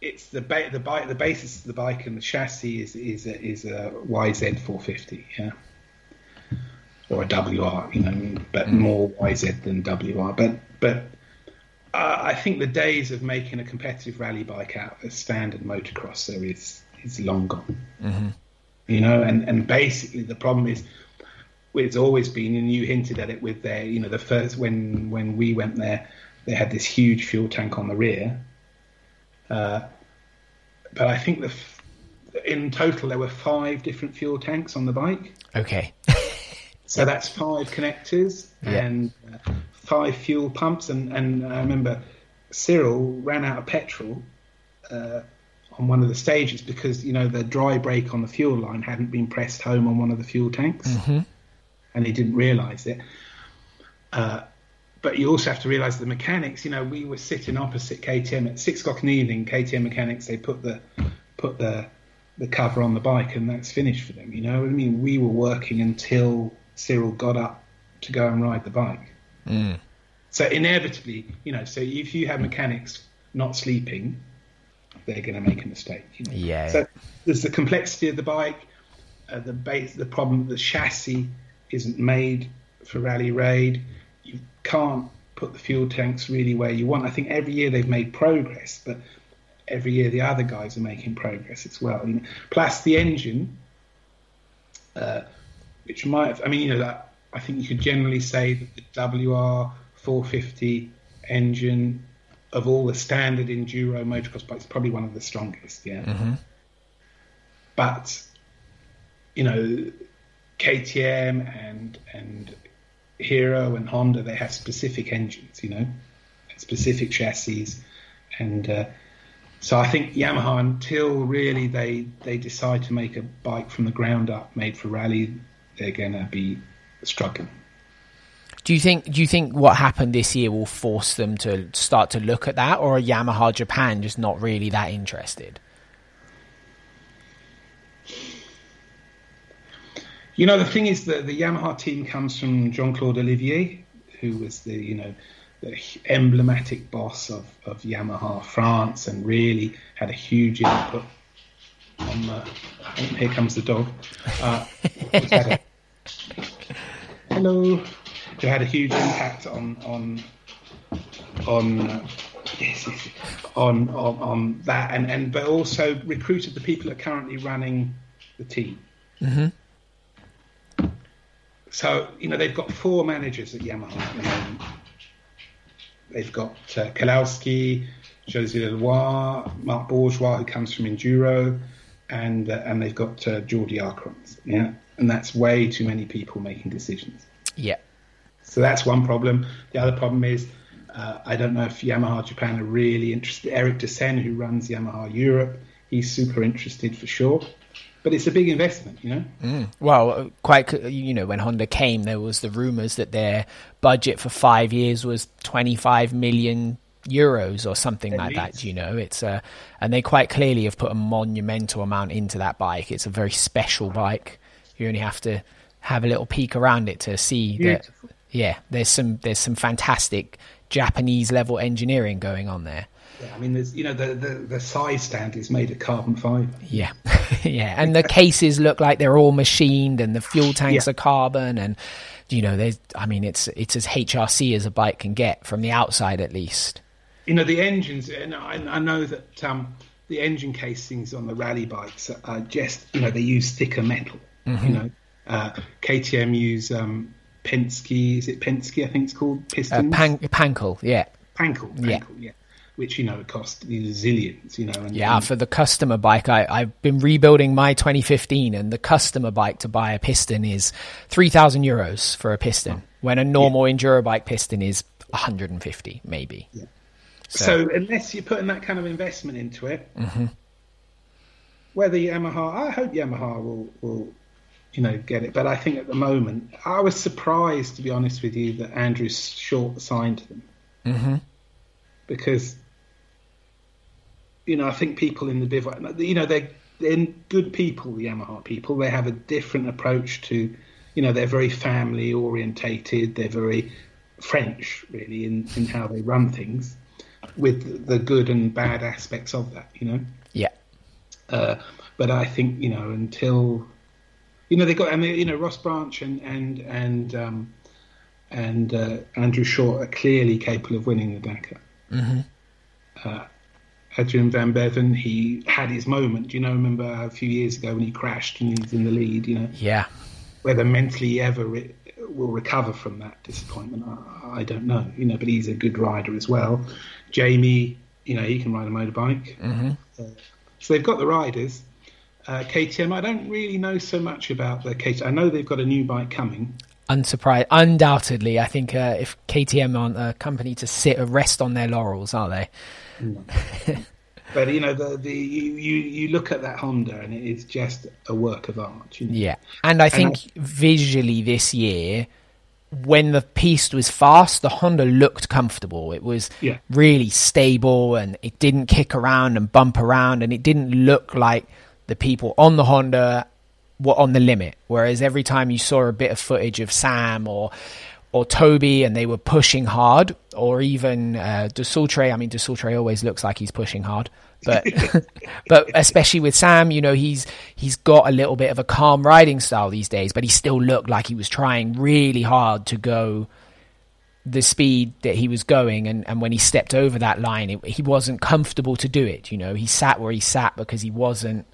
it's the ba- the bike the basis of the bike and the chassis is is a, is a YZ 450. Yeah. Or a WR, you know, but mm. more YZ than WR. But but uh, I think the days of making a competitive rally bike out of a standard motocrosser is is long gone. Mm-hmm. You know, and, and basically the problem is it's always been, and you hinted at it with their, you know, the first when when we went there, they had this huge fuel tank on the rear. Uh, but I think the f- in total there were five different fuel tanks on the bike. Okay. So that's five connectors Yeah. and uh, five fuel pumps. And, and I remember Cyril ran out of petrol uh, on one of the stages because, you know, the dry brake on the fuel line hadn't been pressed home on one of the fuel tanks. And he didn't realise it. Uh, but you also have to realise the mechanics. You know, we were sitting opposite KTM at six o'clock in the evening. KTM mechanics they put the put the the cover on the bike, and that's finished for them. You know, I mean, we were working until Cyril got up to go and ride the bike. So inevitably, you know, so if you have mechanics not sleeping, they're going to make a mistake. You know? Yeah. So there's the complexity of the bike, uh, the base, the problem the chassis isn't made for rally raid. You can't put the fuel tanks really where you want. I think every year they've made progress, but every year the other guys are making progress as well. You know? Plus the engine, uh, which might have, I mean, you know, that, I think you could generally say that the WR 450 engine of all the standard enduro motocross bikes is probably one of the strongest. Yeah. But, you know, KTM and and Hero and Honda, they have specific engines, you know, specific chassis, and uh, so I think Yamaha, until really they they decide to make a bike from the ground up, made for rally, they're to be struggling. Do you think do you think what happened this year will force them to start to look at that, or are Yamaha Japan just not really that interested? You know, the thing is that the Yamaha team comes from Jean Claude Olivier, who was the you know the emblematic boss of, of Yamaha France, and really had a huge input on the. oh, here comes the dog. Uh, a- hello. Who had a huge impact on on on. Uh, Yes, yes, on, on on that, and, and but also recruited the people that are currently running the team. So, you know, they've got four managers at Yamaha at the moment. They've got uh, Kalowski, Jose Leloir, Marc Bourgeois, who comes from Enduro, and uh, and they've got uh, Jordi Arcarons. Yeah, and that's way too many people making decisions. Yeah. So that's one problem. The other problem is uh, I don't know if Yamaha Japan are really interested. Eric de Seynes, who runs Yamaha Europe, he's super interested for sure. But it's a big investment, you know. Well, uh, quite c- you know when Honda came, there was the rumors that their budget for five years was twenty five million euros or something At like that. You know, it's uh, and they quite clearly have put a monumental amount into that bike. It's a very special bike. You only have to have a little peek around it to see that. Yeah, there's some there's some fantastic Japanese level engineering going on there. Yeah, I mean, there's you know the, the the side stand is made of carbon fibre. Yeah, yeah, and the cases look like they're all machined, and the fuel tanks Yeah. are carbon, and you know, there's. I mean, it's it's as HRC as a bike can get from the outside, at least. You know the engines, and I, I know that um, the engine casings on the rally bikes are just you know they use thicker metal. You know, uh, KTM use um, Penske. Is it Penske? I think it's called Uh, pistons. pan, Pankl, yeah, Pankl, Yeah. Yeah. Which you know cost zillions. You know, and, yeah. and- For the customer bike, I I've been rebuilding my 2015, and the customer bike to buy a piston is three thousand euros for a piston, when a normal enduro bike piston is 150 maybe. So unless you're putting that kind of investment into it, whether Yamaha, I hope Yamaha will, will, you know, get it. But I think at the moment, I was surprised, to be honest with you, that Andrew Short signed them. Mm-hmm. Because, you know, I think people in the bivouac, you know, they're, they're good people, the Yamaha people. They have a different approach to, you know, they're very family orientated. They're very French, really, in, in how they run things with the good and bad aspects of that, you know. Yeah, Uh, but I think you know until you know they got I mean you know Ross Branch and and and um, and uh, Andrew Short are clearly capable of winning the Dakar. Mm-hmm. Uh, Adrien Van Beveren, he had his moment. Do you know? Remember a few years ago when he crashed and he was in the lead. You know yeah, whether mentally he ever re- will recover from that disappointment. I, I, don't know, you know, but he's a good rider as well. Jamie, you know, he can ride a motorbike. Mm-hmm. Uh, so they've got the riders. Uh, KTM, I don't really know so much about the KTM. I know they've got a new bike coming. Unsurprised, undoubtedly, I think uh, if KTM aren't a company to sit or rest on their laurels, are they? Mm. but you know, the, the you, you look at that Honda and it is just a work of art. You know? Yeah, and I think and I, visually this year, when the piste was fast, the Honda looked comfortable. It was yeah. really stable and it didn't kick around and bump around, and it didn't look like the people on the Honda were on the limit. Whereas every time you saw a bit of footage of Sam or or Toby and they were pushing hard, or even uh, De Soultrait. I mean, De Soultrait always looks like he's pushing hard, but but especially with Sam, you know, he's he's got a little bit of a calm riding style these days, but he still looked like he was trying really hard to go the speed that he was going and, and when he stepped over that line it, he wasn't comfortable to do it you know he sat where he sat because he wasn't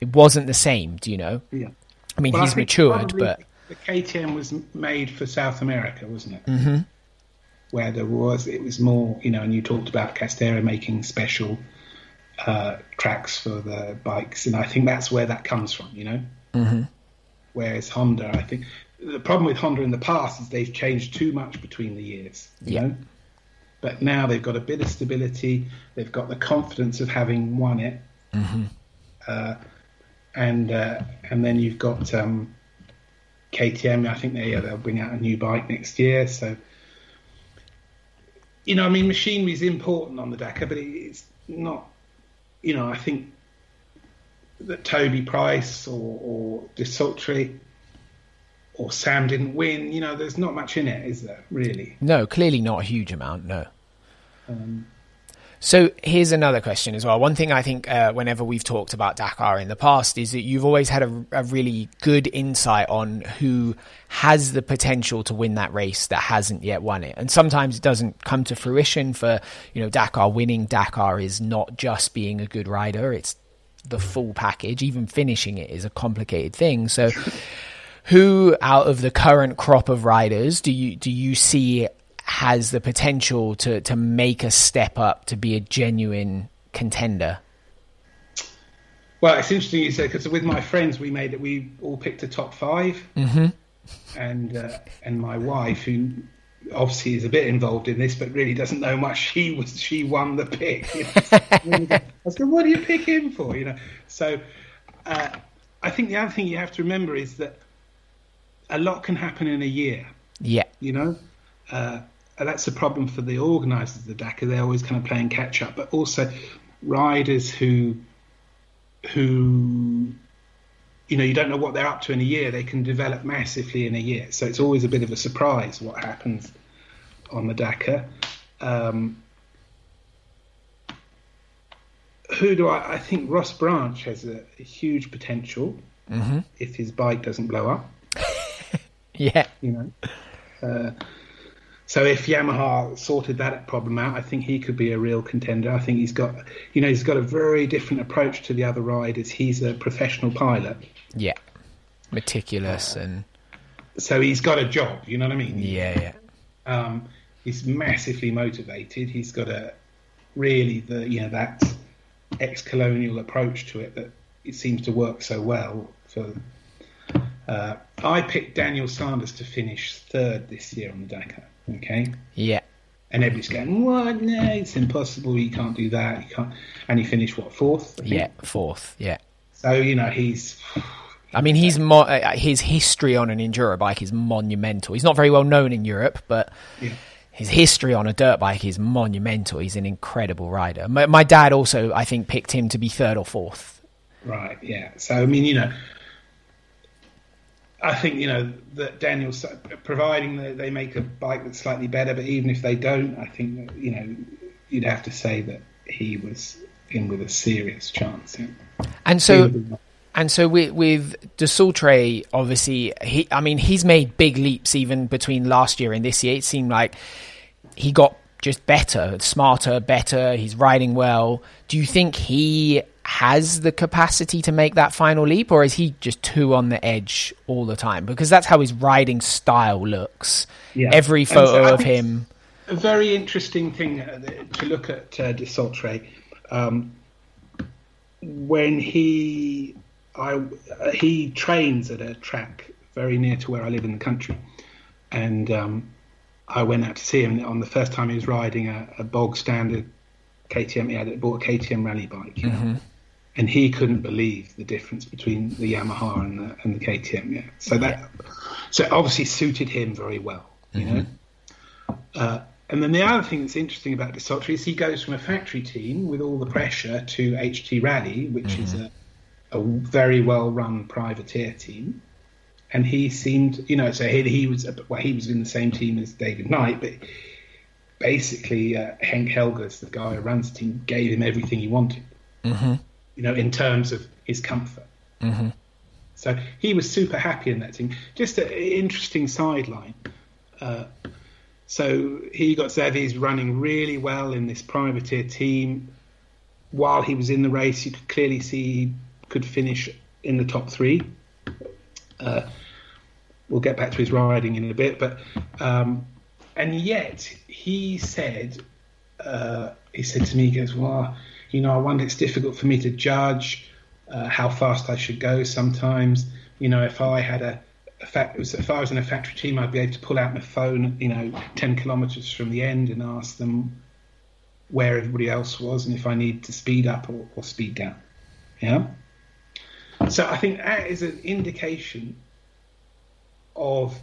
it wasn't the same. Do you know? Yeah. I mean, well, he's I matured, but the KTM was made for South America, wasn't it? Mm-hmm. Where there was, it was more, you know, and you talked about Castera making special uh, tracks for the bikes, and I think that's where that comes from, you know. Mm-hmm. Whereas Honda, I think the problem with Honda in the past is they've changed too much between the years, you yeah. know. But now they've got a bit of stability. They've got the confidence of having won it. Mm-hmm. Uh, and uh, and then you've got um, KTM. I think they they'll bring out a new bike next year. So you know, I mean, machinery is important on the Dakar, but it's not. You know, I think that Toby Price or, or De Soultrait or Sam didn't win. You know, there's not much in it, is there? Really? No, clearly not a huge amount. No. Um, so here's another question as well. One thing I think uh, whenever we've talked about Dakar in the past is that you've always had a, a, really good insight on who has the potential to win that race that hasn't yet won it. And sometimes it doesn't come to fruition for, you know, Dakar winning. Dakar is not just being a good rider, it's the full package. Even finishing it is a complicated thing. So who out of the current crop of riders do you do you see has the potential to to make a step up to be a genuine contender? Well, it's interesting you said because with my friends we made it. We all picked a top 5 mm-hmm. and uh, and my wife, who obviously is a bit involved in this, but really doesn't know much. She was she won the pick. You know? I said, "What do you pick him for?" You know. So uh, I think the other thing you have to remember is that a lot can happen in a year. Yeah. You know. Uh, that's a problem for the organisers of the Dakar. They're always kind of playing catch up, but also riders who who you know you don't know what they're up to in a year. They can develop massively in a year, so it's always a bit of a surprise what happens on the Dakar. Um, who do I? I think Ross Branch has a, a huge potential mm-hmm. if his bike doesn't blow up. yeah, you know. Uh, so if Yamaha sorted that problem out, I think he could be a real contender. I think he's got, you know, he's got a very different approach to the other riders. He's a professional pilot. Yeah, meticulous uh, and. So he's got a job. You know what I mean? Yeah, yeah. Um, he's massively motivated. He's got a really the you know that ex-colonial approach to it that it seems to work so well for. Uh, I picked Daniel Sanders to finish third this year on the Dakar. Okay. Yeah. And everybody's going, "What? No, it's impossible. You can't do that. You can't." And he finished what fourth? Yeah, fourth. Yeah. So you know he's. I mean, he's mo- uh, his history on an enduro bike is monumental. He's not very well known in Europe, but yeah. his history on a dirt bike is monumental. He's an incredible rider. My, my dad also, I think, picked him to be third or fourth. Right. Yeah. So I mean, you know, I think you know that Daniel, providing that they make a bike that's slightly better, but even if they don't, I think that, you know you'd have to say that he was in with a serious chance. Yeah. And so, and so with with De Soultrait, obviously, he I mean he's made big leaps even between last year and this year. It seemed like he got just better, smarter, better. He's riding well. Do you think he has the capacity to make that final leap, or is he just too on the edge all the time? Because that's how his riding style looks. Yeah. Every And so photo of him. A very interesting thing uh, to look at uh. Um, when he I uh, he trains at a track very near to where I live in the country, and um, I went out to see him on the first time he was riding a, a bog standard KTM. He had bought a KTM rally bike, you know, and he couldn't believe the difference between the Yamaha and the and the KTM. Yeah, so that so it obviously suited him very well, you know. Uh, and then the other thing that's interesting about De Soultrait is he goes from a factory team with all the pressure to HT Rally, which is a, a very well run privateer team. And he seemed, you know, so he, he was well, he was in the same team as David Knight, but basically uh, Henk Hellegers, the guy who runs the team, gave him everything he wanted, Mm-hmm. You know, in terms of his comfort. Mm-hmm. So he was super happy in that team. Just an interesting sideline. Uh, so he got Xavier's running really well in this privateer team. While he was in the race, you could clearly see he could finish in the top three. Uh, we'll get back to his riding in a bit, but um, and yet he said uh, he said to me, he goes, "Well, you know, I wonder it's difficult for me to judge uh, how fast I should go. Sometimes, you know, if I had a, a fact, if I was in a factory team, I'd be able to pull out my phone, you know, ten kilometres from the end and ask them where everybody else was and if I need to speed up or, or speed down. Yeah. So I think that is an indication of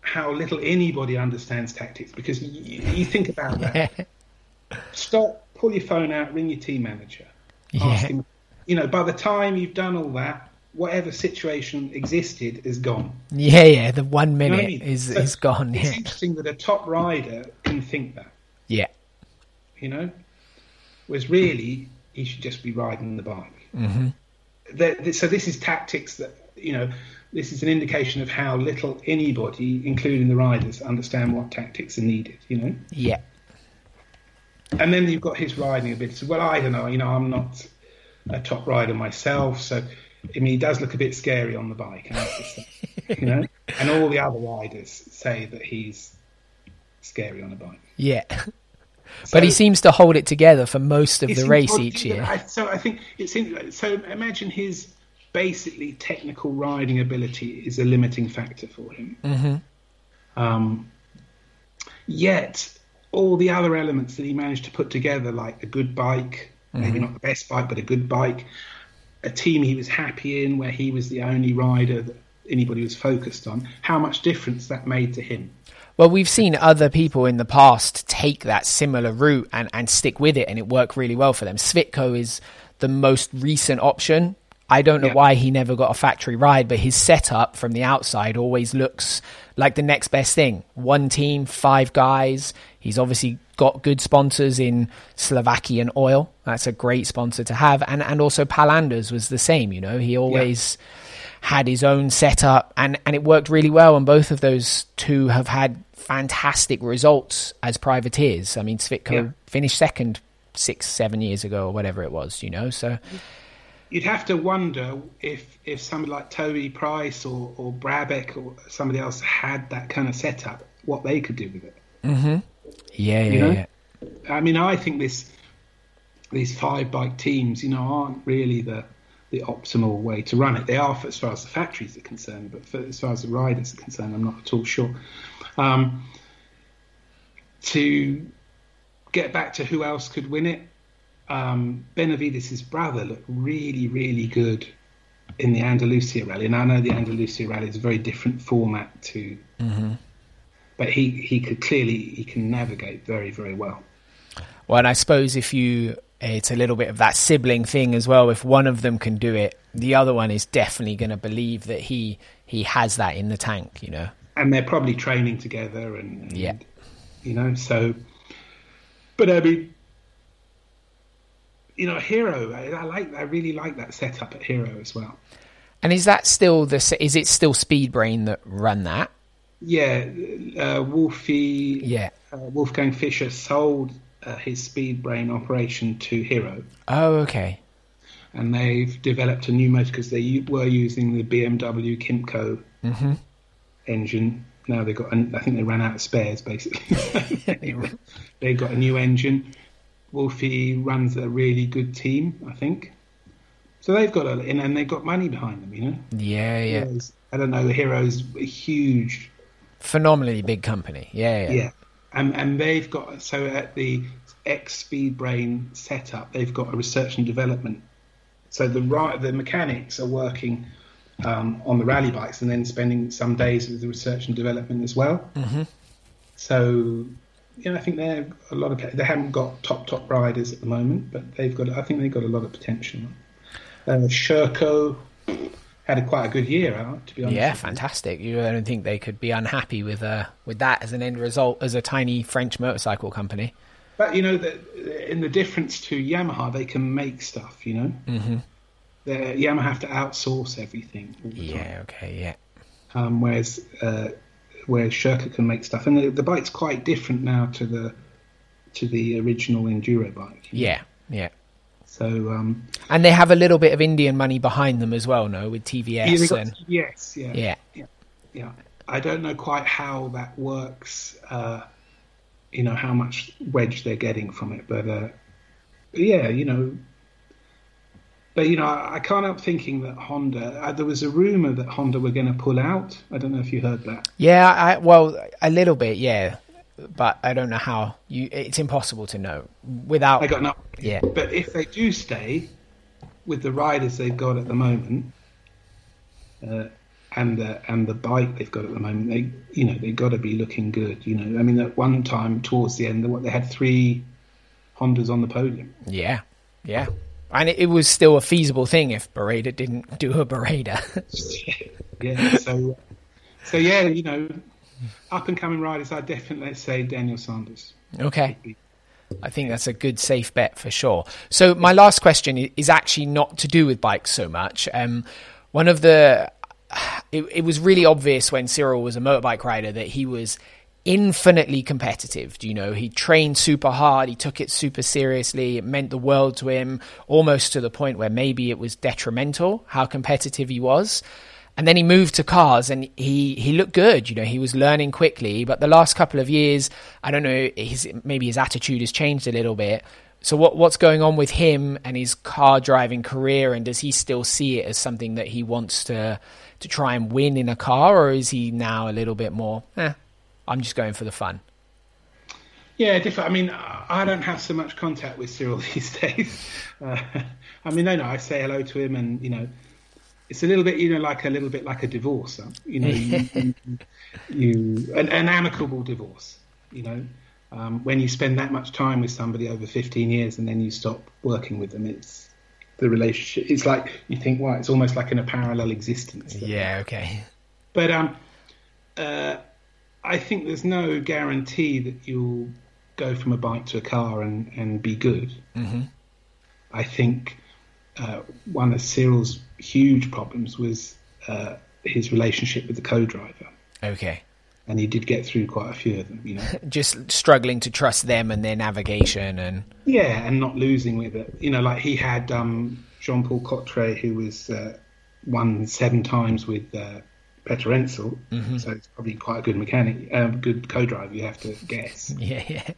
how little anybody understands tactics because you, you think about that. Stop, pull your phone out, ring your team manager, ask him. You know, by the time you've done all that, whatever situation existed is gone. Yeah, yeah. The one You know minute I mean? is So is gone. It's Yeah. interesting that a top rider can think that. yeah. You know, whereas really he should just be riding the bike. Mm-hmm. There- th- so this is tactics that you know. This is an indication of how little anybody, including the riders, understand what tactics are needed. You know. Yeah. And then you've got his riding ability. Well, I don't know. You know, I'm not a top rider myself, so I mean, he does look a bit scary on the bike. You know, and all the other riders say that he's scary on a bike. Yeah. So- But he seems to hold it together for most of the race each year. I, so I think it's in, so. Imagine his basically technical riding ability is a limiting factor for him. Mm-hmm. Um, yet all the other elements that he managed to put together, like a good bike, maybe mm-hmm. not the best bike, but a good bike, a team he was happy in, where he was the only rider that anybody was focused on, how much difference that made to him. Well, we've seen other people in the past take that similar route and, and stick with it, and it worked really well for them. Svitko is the most recent option. I don't know Yeah. why he never got a factory ride, but his setup from the outside always looks like the next best thing. One team, five guys. He's obviously got good sponsors in Slovakian oil. That's a great sponsor to have. And, and also Pal Anders was the same, you know, he always had his own setup and, and it worked really well. And both of those two have had fantastic results as privateers. I mean, Svitko Yeah. finished second six, seven years ago or whatever it was, you know, so mm. You'd have to wonder if if somebody like Toby Price or, or Brabec or somebody else had that kind of setup, what they could do with it. yeah, yeah, You know? yeah. I mean, I think this these five bike teams, you know, aren't really the the optimal way to run it. They are for, as far as the factories are concerned, but for, as far as the riders are concerned, I'm not at all sure. Um, to get back to who else could win it, um, Benavides' brother looked really, really good in the Andalusia Rally, and I know the Andalusia Rally is a very different format to, but he he could clearly he can navigate very, very well. Well, and I suppose if you, it's a little bit of that sibling thing as well. If one of them can do it, the other one is definitely going to believe that he he has that in the tank. You know. and they're probably training together and, and Yeah. you know so but i mean you know hero I, I like i really like that setup at hero as well And is that still the? Is it still Speedbrain that run that? yeah uh, wolfie Yeah. uh, wolfgang fischer sold uh, his Speedbrain operation to hero Oh, okay. and they've developed a new motor because they were using the BMW Kymco engine. Now they've got, I think they ran out of spares basically. they got a new engine. Wolfie runs a really good team, I think. So they've got a, and, and they've got money behind them, you know. Yeah, yeah. Heroes- I don't know. The Heroes a huge Phenomenally big company. Yeah, yeah. yeah, and and they've got so at the X Speed Brain setup, they've got a research and development. So the right the mechanics are working um, on the rally bikes and then spending some days with the research and development as well. Mm-hmm. So know, I think they're a lot of they haven't got top top riders at the moment, but they've got I think they've got a lot of potential. Uh, Sherco had a quite a good year out, to be honest. Yeah, fantastic. You don't think they could be unhappy with uh, with that as an end result as a tiny French motorcycle company? But you know, the, in the difference to Yamaha, they can make stuff. You know, mm-hmm. Yamaha have to outsource everything. all the time. Yeah, okay, yeah. Um, whereas uh, whereas Sherco can make stuff, and the, the bike's quite different now to the to the original enduro bike. Yeah, yeah. So um, And they have a little bit of Indian money behind them as well, no, with TVS yeah, and yes, yeah, yeah. yeah, yeah. I don't know quite how that works. Uh, you know how much wedge they're getting from it, but uh, yeah, you know. But you know, I, I can't help thinking that Honda. Uh, there was a rumor that Honda were going to pull out. I don't know if you heard that. Yeah, I well, a little bit, yeah. But I don't know how. You it's impossible to know without I got no. Yeah. But if they do stay with the riders they've got at the moment, uh, and the and the bike they've got at the moment, they you know they've got to be looking good. You know, I mean, at one time towards the end, what they had three Hondas on the podium. Yeah, yeah. And it, it was still a feasible thing if Barreda didn't do a Barreda. yeah. So, so yeah, you know, up and coming riders, I definitely say Daniel Sanders. okay. I think that's a good safe bet for sure. So my last question is actually not to do with bikes so much. Um, one of the it, it was really obvious when Cyril was a motorbike rider that he was infinitely competitive. You know? He trained super hard. He took it super seriously. It meant the world to him, almost to the point where maybe it was detrimental how competitive he was. And then he moved to cars and he, he looked good. You know, he was learning quickly. But the last couple of years, I don't know, his, maybe his attitude has changed a little bit. So what what's going on with him and his car driving career? And does he still see it as something that he wants to to try and win in a car, or is he now a little bit more? Eh, I'm just going for the fun. Yeah, different. I mean, I don't have so much contact with Cyril these days. Uh, I mean, no, no, I say hello to him, and you know, it's a little bit, you know, like a little bit like a divorce. You know, you, you, an, an amicable divorce. You know, um, when you spend that much time with somebody over 15 years and then you stop working with them, it's the relationship. It's like you think, well, it's almost like in a parallel existence. Yeah. Okay. But um, uh, I think there's no guarantee that you'll go from a bike to a car and, and be good. Mm-hmm. I think uh, one of Cyril's huge problems was uh, his relationship with the co-driver, Okay. and he did get through quite a few of them. You know, Just struggling to trust them and their navigation and yeah, and not losing with it. You know, like he had um, Jean-Paul Cottret, who was uh, won seven times with uh, Peterhansel, so it's probably quite a good mechanic, um, good co-driver. You have to guess. yeah, yeah.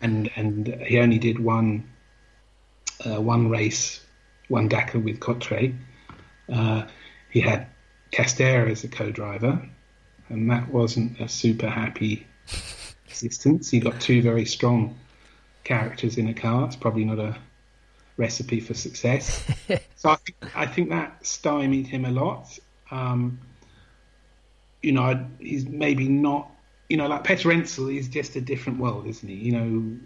and and he only did one uh, one race, one Dakar with Cottret. Uh, he had Castera as a co-driver, and that wasn't a super happy existence. He got two very strong characters in a car. It's probably not a recipe for success. so I think, I think that stymied him a lot. Um, you know, he's maybe not. You know, like Peterhansel is just a different world, isn't he? You know,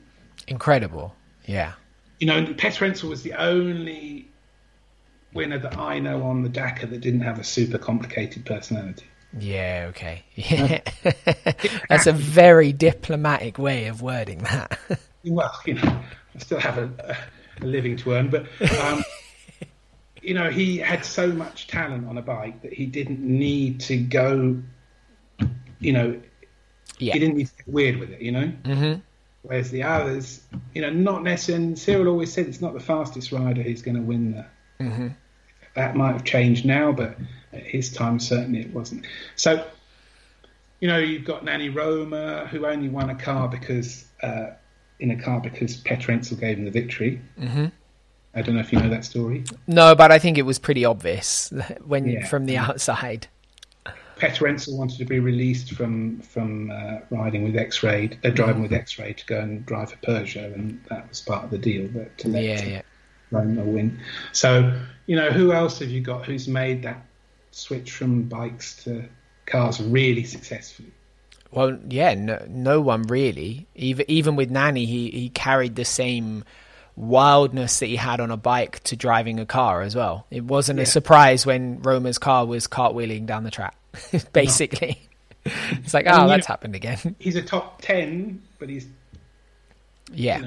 Incredible. Yeah. you know, Peterhansel was the only winner that I know on the Dakar that didn't have a super complicated personality. Yeah, okay. Yeah. That's a very diplomatic way of wording that. Well, you know, I still have a, a living to earn, but um, you know, he had so much talent on a bike that he didn't need to go. You know, yeah. he didn't need to get weird with it. You know. Mhm. Whereas the others, you know, not necessarily. Cyril always said it's not the fastest rider who's going to win the Mm-hmm. That might have changed now, but at his time, certainly it wasn't. So, you know, you've got Nani Roma, who only won a car because uh, in a car because Peterhansel gave him the victory. Mm-hmm. I don't know if you know that story. No, but I think it was pretty obvious when Yeah. from the outside. Peterhansel wanted to be released from from uh, riding with X-raid, uh, driving with X-raid to go and drive for Peugeot, and that was part of the deal. That to let Yeah, yeah. Win. So, you know, who else have you got who's made that switch from bikes to cars really successfully? Well, yeah, no, no one really. Even even with Nani, he he carried the same wildness that he had on a bike to driving a car as well. It wasn't a surprise when Roma's car was cartwheeling down the track. Basically, it's like, oh, that's know- happened again. He's a top ten, but he's yeah, you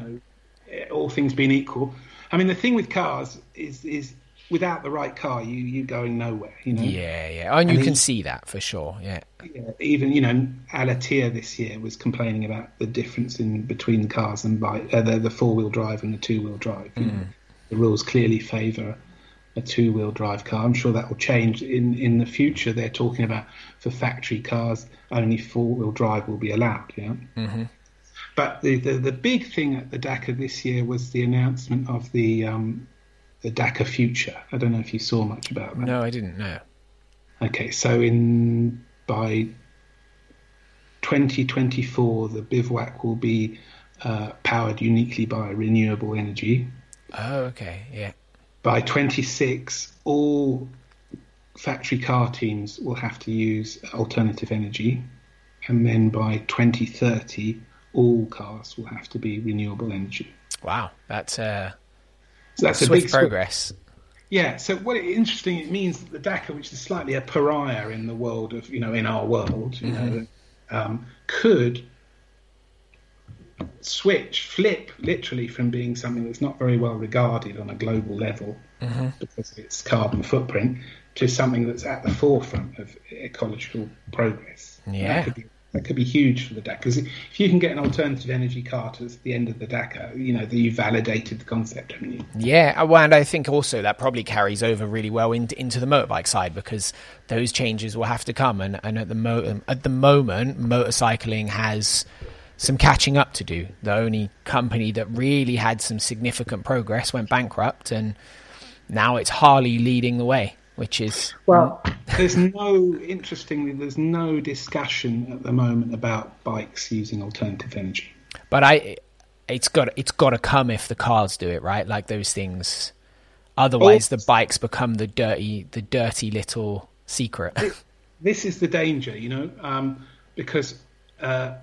know, all things being equal. I mean, the thing with cars is is without the right car, you you going nowhere. You know. yeah, yeah. And you And can see that for sure. Yeah, Yeah, even you know, Al-Attiyah this year was complaining about the difference in between cars and bike, uh, the, the four wheel drive and the two wheel drive. You know, the rules clearly favour a two wheel drive car. I'm sure that will change in in the future. They're talking about for factory cars, only four wheel drive will be allowed. Yeah. hmm But the, the the big thing at the Dakar this year was the announcement of the um, the Dakar Future. I don't know if you saw much about that. no, I didn't know. Okay, so in by 2024, the bivouac will be uh, powered uniquely by renewable energy. Oh, okay, yeah. By 26, all factory car teams will have to use alternative energy, and then by 2030, all cars will have to be renewable energy. Wow, that's uh, So that's a big progress. Yeah. So what it, interesting it means that the Dakar, which is slightly a pariah in the world of you know in our world, you know, um, could switch, flip, literally from being something that's not very well regarded on a global level because of its carbon footprint to something that's at the forefront of ecological progress. Yeah. That could be, that could be huge for the Dakar. Because if you can get an alternative energy car at the end of the Dakar, you know, that you validated the concept, haven't you? Yeah, uh, well, and I think also that probably carries over really well into, into the motorbike side because those changes will have to come, and, and at the mo- um, at the moment, motorcycling has some catching up to do. The only company that really had some significant progress went bankrupt, and now it's Harley leading the way, which is Well, there's no, interestingly, there's no discussion at the moment about bikes using alternative energy. But I, it's got it's got to come if the cars do it right, like those things. Otherwise, Oh. the bikes become the dirty, the dirty little secret. This is the danger, you know, um, because uh,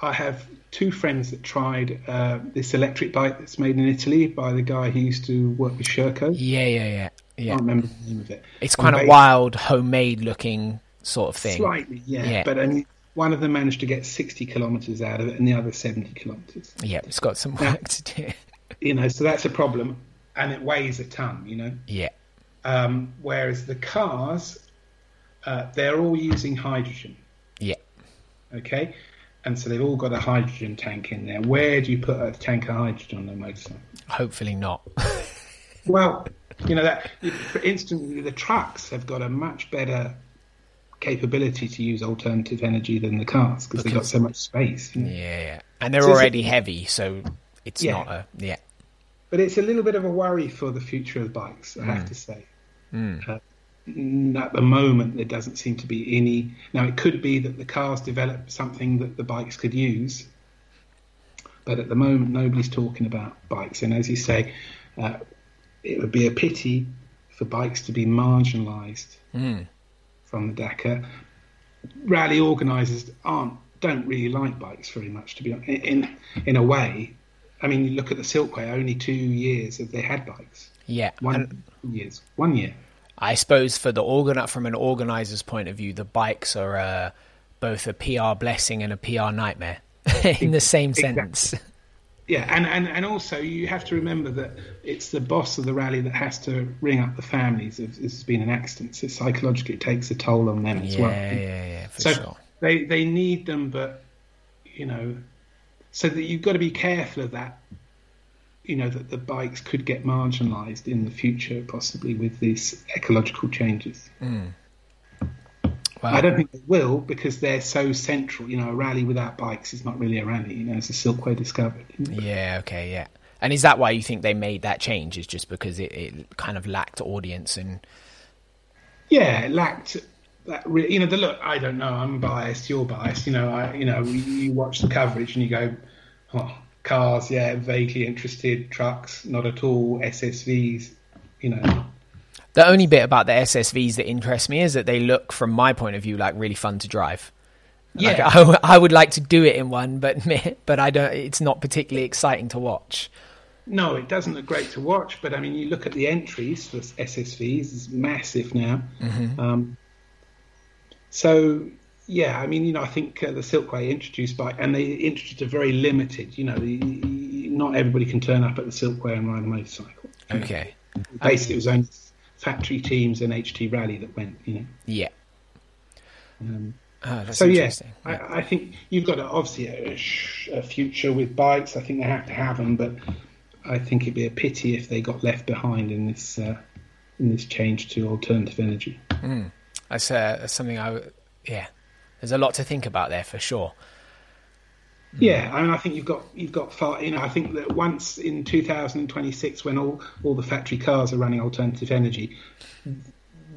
I have two friends that tried uh, this electric bike that's made in Italy by the guy who used to work with Sherco. yeah, yeah, yeah, I can't remember the name of it. It's kind of wild, homemade looking sort of thing. Slightly, yeah. Yeah. But um, one of them managed to get 60 kilometres out of it and the other 70 kilometres. Yeah, it's got some work to do. You know, so that's a problem. And it weighs a ton, you know. Yeah, Um, whereas the cars, uh, they're all using hydrogen, yeah. okay? And so they've all got a hydrogen tank in there. Where do you put a tank of hydrogen on a motorcycle? Hopefully not. Well, you know that. For instance, the trucks have got a much better capability to use alternative energy than the cars because they've got so much space. you know. yeah, yeah. And they're So already heavy, so it's Yeah. not a yeah. But it's a little bit of a worry for the future of bikes, I have to say. Uh, at the moment, there doesn't seem to be any. Now, it could be that the cars develop something that the bikes could use, but at the moment, nobody's talking about bikes. And as you say, uh, it would be a pity for bikes to be marginalised Mm. from the Dakar. Rally organisers aren't don't really like bikes very much, to be honest. In in a way, I mean, you look at the Silkway. Only two years have they had bikes. Yeah, One years, one year. I suppose for the organ from an organizer's point of view, the bikes are uh, both a PR blessing and a PR nightmare in the same Exactly. sense. Yeah, and, and, and also you have to remember that it's the boss of the rally that has to ring up the families if there's been an accident. So psychologically, it takes a toll on them as Yeah, well. yeah, yeah, for so sure. they they need them, but you know, so that you've got to be careful of that you know that the bikes could get marginalised in the future, possibly with these ecological changes. Mm. I don't think they will because they're so central. You know, a rally without bikes is not really a rally. You know, it's a Silkway discovered. Yeah. Okay. Yeah. And is that why you think they made that change? Is just because it, it kind of lacked audience and yeah, it lacked that. Re- you know, the look. I don't know. I'm biased. You're biased. You know, I you know you watch the coverage and you go, oh, cars, yeah, vaguely interested. Trucks, not at all. SSVs, you know. The only bit about the SSVs that interest me is that they look, from my point of view, like really fun to drive. Yeah, like, I, I would like to do it in one, but but I don't. It's not particularly exciting to watch. No, it doesn't look great to watch. But I mean, you look at the entries for SSVs; it's massive now. Mm-hmm. Um, so yeah, I mean, you know, I think uh, the Silkway introduced bike, and they introduced a very limited. You know, the, not everybody can turn up at the Silkway and ride a motorcycle. Okay. Basically, it was only factory teams and HT Rally that went. You know. Yeah. Um, oh, so yeah, I, I, think you've got a, obviously a, a, future with bikes. I think they have to have them, but I think it'd be a pity if they got left behind in this uh, in this change to alternative energy. Mm. That's, uh, that's something I yeah there's a lot to think about there for sure. Yeah, mm. I mean, I think you've got you've got far. You know, I think that once in 2026, when all all the factory cars are running alternative energy,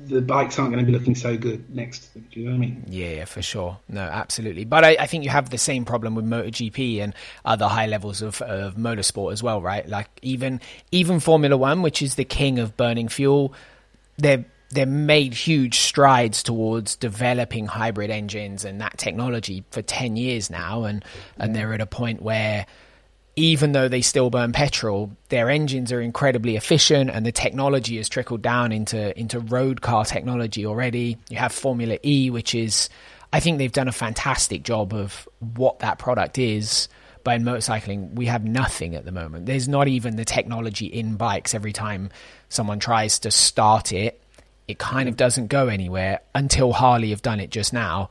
the bikes aren't going to be looking so good next to them. Do you know what I mean? Yeah, yeah for sure. No, absolutely. But I, I, think you have the same problem with MotoGP and other high levels of, of motorsport as well, right? Like even even Formula One, which is the king of burning fuel, they're they've made huge strides towards developing hybrid engines and that technology for 10 years now and and they're at a point where even though they still burn petrol their engines are incredibly efficient and the technology has trickled down into into road car technology already. You have formula E which is I think they've done a fantastic job of what that product is but in motorcycling. We have nothing at the moment. There's not even the technology in bikes every time someone tries to start it it kind of doesn't go anywhere until Harley have done it just now.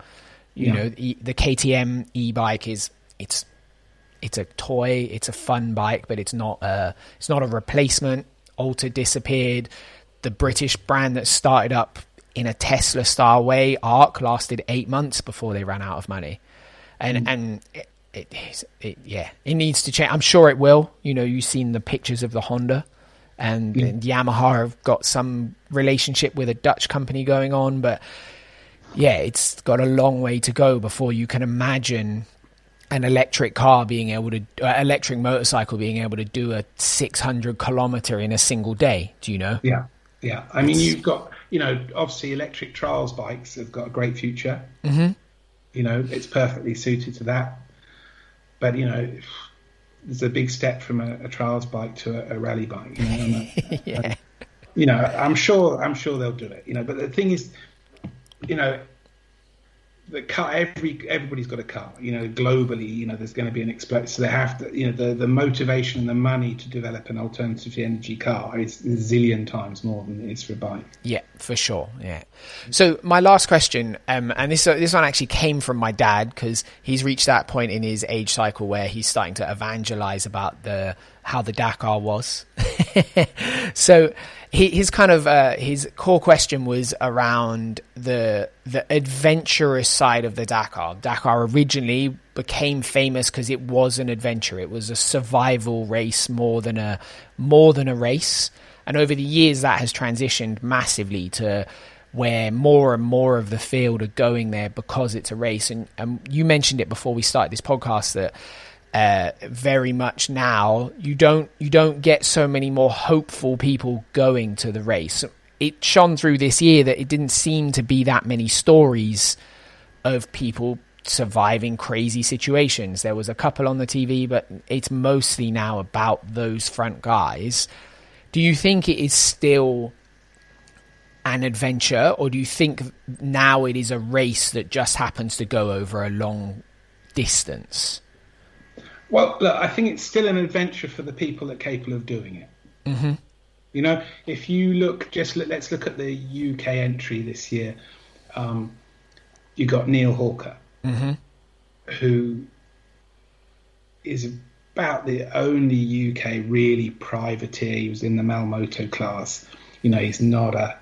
You yeah. know, the KTM e-bike is it's it's a toy, it's a fun bike, but it's not a it's not a replacement. Alta disappeared. The British brand that started up in a Tesla style way, Arc, lasted eight months before they ran out of money, and mm. and it, it, it, yeah, it needs to change. I'm sure it will. You know, you've seen the pictures of the Honda and, mm. Yamaha have got some relationship with a Dutch company going on, but yeah, it's got a long way to go before you can imagine an electric car being able to, uh, electric motorcycle being able to do a 600 kilometer in a single day. Do you know? Yeah, yeah. I mean, you've got, you know, obviously electric trials bikes have got a great future. Mm-hmm. You know, it's perfectly suited to that. But you know, there's a big step from a, a trials bike to a, a rally bike. You know, uh, yeah. you know, I'm sure I'm sure they'll do it. You know, but the thing is, you know, the car every everybody's got a car you know globally you know there's going to be an explosion. So they have to you know the the motivation and the money to develop an alternative energy car is a zillion times more than it is for a bike. Yeah for sure yeah. So my last question um, and this this one actually came from my dad because he's reached that point in his age cycle where he's starting to evangelize about the how the Dakar was so he, his kind of uh, his core question was around the the adventurous side of the Dakar. Dakar originally became famous because it was an adventure. It was a survival race more than a more than a race. And over the years, that has transitioned massively to where more and more of the field are going there because it's a race. And, and you mentioned it before we started this podcast that uh, very much now you don't you don't get so many more hopeful people going to the race. It shone through this year that it didn't seem to be that many stories of people surviving crazy situations. There was a couple on the TV, but it's mostly now about those front guys. Do you think it is still an adventure, or do you think now it is a race that just happens to go over a long distance? Well, look, I think it's still an adventure for the people that are capable of doing it. Mm-hmm. You know, if you look, just look, let's look at the UK entry this year. Um, you got Neil Hawker, mm-hmm. who is about the only UK really privateer. He was in the Malle Moto class. You know, he's not a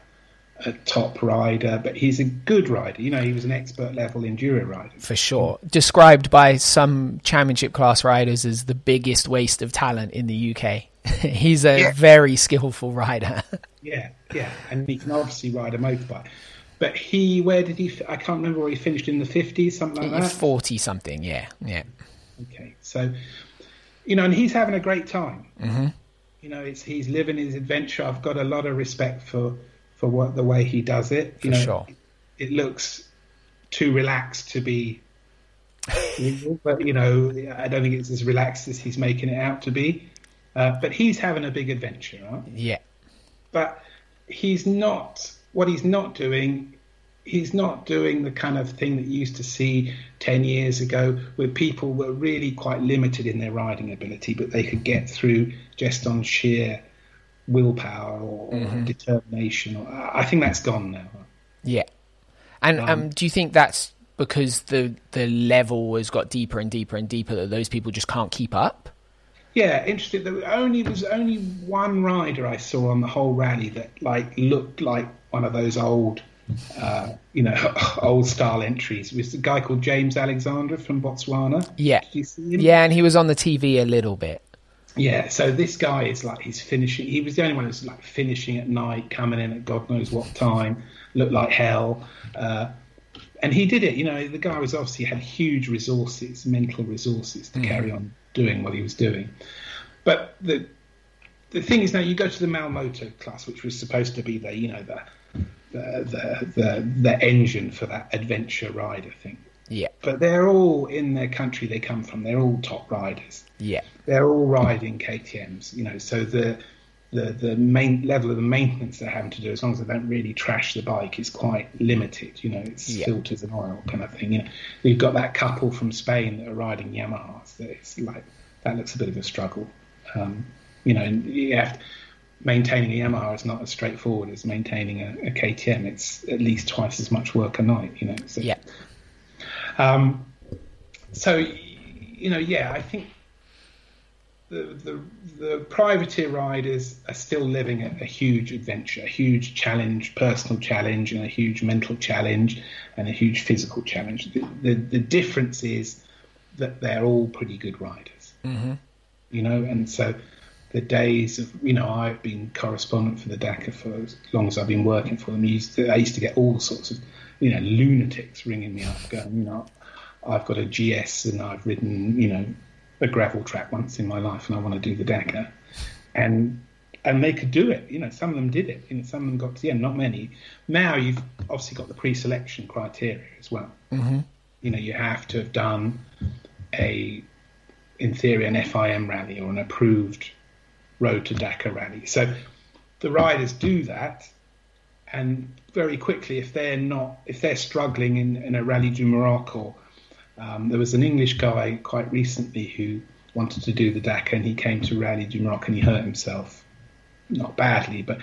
a top rider, but he's a good rider. You know, he was an expert level enduro rider. For sure. Described by some championship class riders as the biggest waste of talent in the UK. he's a yeah. very skillful rider. yeah, yeah. And he can obviously ride a motorbike. But he, where did he? I can't remember where he finished in the 50s, something like that. 40 something, yeah. Yeah. Okay. So, you know, and he's having a great time. Mm-hmm. You know, it's he's living his adventure. I've got a lot of respect for for what the way he does it. You for know, sure. it, looks too relaxed to be but you know, I don't think it's as relaxed as he's making it out to be. Uh, but he's having a big adventure, right? Yeah. But he's not. What he's not doing, he's not doing the kind of thing that you used to see ten years ago, where people were really quite limited in their riding ability, but they could get through just on sheer willpower or, mm-hmm. determination. Or, I think that's gone now. Yeah, and um, um, do you think that's because the the level has got deeper and deeper and deeper that those people just can't keep up? Yeah, interesting. There only was only one rider I saw on the whole rally that like looked like one of those old, uh, you know, old style entries. It was a guy called James Alexander from Botswana. Yeah, yeah, and he was on the TV a little bit. Yeah, so this guy is like he's finishing. He was the only one who's like finishing at night, coming in at God knows what time, looked like hell, uh, and he did it. You know, the guy was obviously had huge resources, mental resources to mm. carry on doing what he was doing. But the the thing is now you go to the Malle Moto class, which was supposed to be the you know the the the the, the engine for that adventure rider thing. Yeah. But they're all in their country they come from. They're all top riders. Yeah. They're all riding KTM's, you know, so the the the main level of the maintenance they're having to do, as long as they don't really trash the bike, is quite limited. You know, it's yeah. filters and oil kind of thing. You know, you've got that couple from Spain that are riding Yamahas. That it's like that looks a bit of a struggle. Um, you know, and you have to, maintaining a Yamaha is not as straightforward as maintaining a, a, KTM. It's at least twice as much work a night. You know. So, yeah. Um, so, you know, yeah, I think the, the, the privateer riders are still living a, a, huge adventure, a huge challenge, personal challenge, and a huge mental challenge, and a huge physical challenge. The, the, the difference is that they're all pretty good riders, mm-hmm. you know, and so the days of you know I've been correspondent for the Dakar for as long as I've been working for them. Used to, I used to get all sorts of you know lunatics ringing me up, going, you know, I've got a GS and I've ridden you know a gravel track once in my life and I want to do the Dakar, and and they could do it. You know, some of them did it. You know, some of them got to the end, not many. Now you've obviously got the pre-selection criteria as well. Mm-hmm. You know, you have to have done a, in theory, an FIM rally or an approved Road to Dakar rally. So the riders do that, and very quickly, if they're not, if they're struggling in, in a Rally du Maroc, or um, there was an English guy quite recently who wanted to do the Dakar, and he came to Rally du Maroc and he hurt himself, not badly, but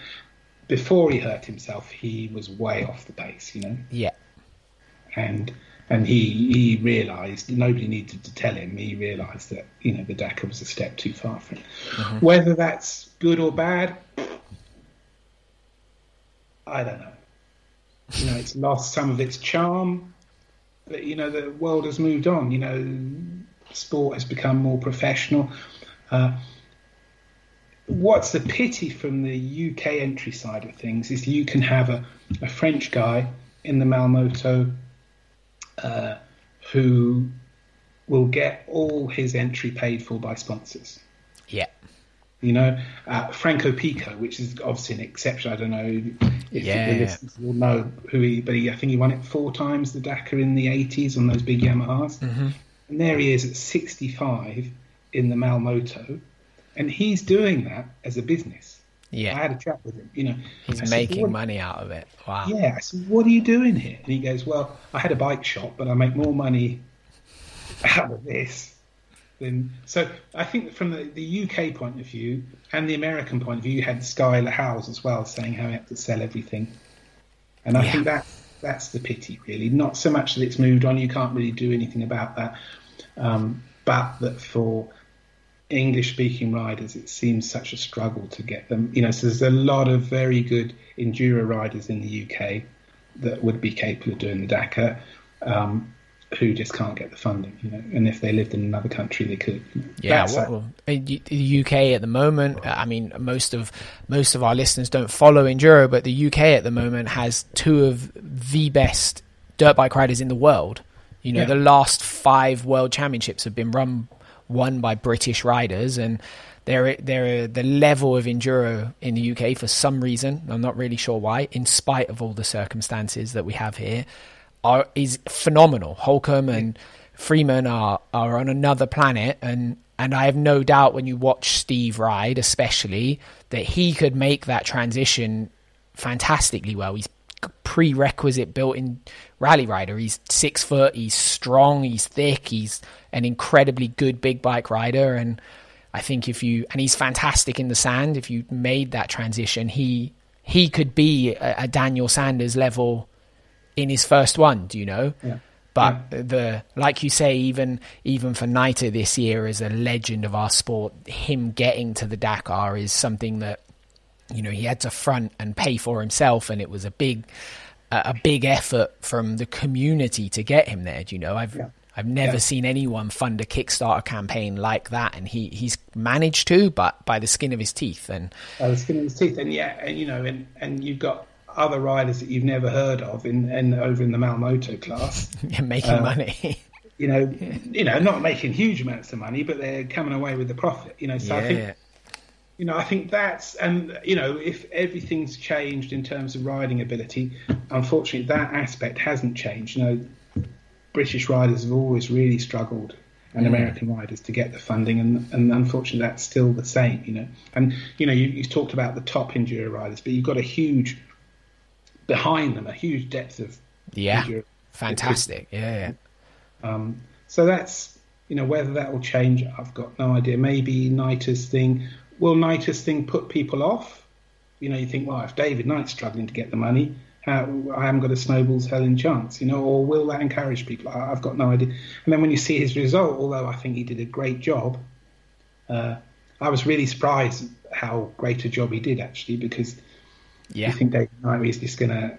before he hurt himself, he was way off the pace, you know. Yeah. And and he he realised nobody needed to tell him. He realised that you know the Dakar was a step too far for him. Mm-hmm. Whether that's good or bad, I don't know. You know, it's lost some of its charm, but you know the world has moved on. You know, sport has become more professional. Uh, what's the pity from the UK entry side of things is you can have a, a French guy in the Malle Moto uh, who will get all his entry paid for by sponsors. Yeah. You know, uh, Franco Picco, which is obviously an exception. I don't know if yeah, the listeners will know who he, but he, I think he won it four times the Dakar in the 80s on those big Yamahas. Mm-hmm. And there he is at 65 in the Malle Moto, and he's doing that as a business. Yeah. I had a chat with him. You know, he's making money out of it. Wow. Yeah. I said, "What are you doing here?" And he goes, "Well, I had a bike shop, but I make more money out of this than." So I think from the, the UK point of view and the American point of view, you had Skyler Howes as well saying how he had to sell everything, and I yeah. think that that's the pity, really. Not so much that it's moved on; you can't really do anything about that, um, but that for English speaking riders, it seems such a struggle to get them. You know, so there's a lot of very good enduro riders in the UK that would be capable of doing the Dakar. Um, who just can't get the funding, you know, and if they lived in another country, they could. You know. Yeah, well, the UK at the moment. Uh, I mean, most of most of our listeners don't follow enduro, but the UK at the moment has two of the best dirt bike riders in the world. You know, yeah. the last five world championships have been run won by British riders, and they're they're the level of enduro in the UK for some reason. I'm not really sure why, in spite of all the circumstances that we have here are is phenomenal. Holcombe and Freeman are are on another planet, and and I have no doubt when you watch Steve ride, especially that he could make that transition fantastically well. He's prerequisite built-in rally rider. He's six foot. He's strong. He's thick. He's an incredibly good big bike rider, and I think if you and he's fantastic in the sand. If you made that transition, he he could be a, a Daniel Sanders level in his first one. Do you know? Yeah. But yeah. the like you say, even even for Knighty this year as a legend of our sport, him getting to the Dakar is something that you know he had to front and pay for himself, and it was a big a big effort from the community to get him there. Do you know? I've yeah. I've never yeah. seen anyone fund a Kickstarter campaign like that, and he, he's managed to, but by the skin of his teeth. And by the skin of his teeth, and yeah, and you know, and and you've got other riders that you've never heard of in, in over in the Malle Moto class. You're making uh, money. you know, you know, not making huge amounts of money, but they're coming away with the profit. You know, so yeah. I think, you know, I think that's and you know, if everything's changed in terms of riding ability, unfortunately, that aspect hasn't changed. You know, British riders have always really struggled and. American riders to get the funding, and, and unfortunately that's still the same, you know. And you know, you, you talked about the top enduro riders, but you've got a huge behind them a huge depth of yeah, fantastic, yeah, yeah. Um, so that's you know whether that will change, I've got no idea. Maybe Knighty's thing will Knighty's thing put people off? You know, you think, well, if David Knight's struggling to get the money, how, I haven't got a snowball's hell in chance, you know, or will that encourage people? I, have got no idea. And then when you see his result, although I think he did a great job, uh, I was really surprised how great a job he did actually because yeah. You think David Knight is just going to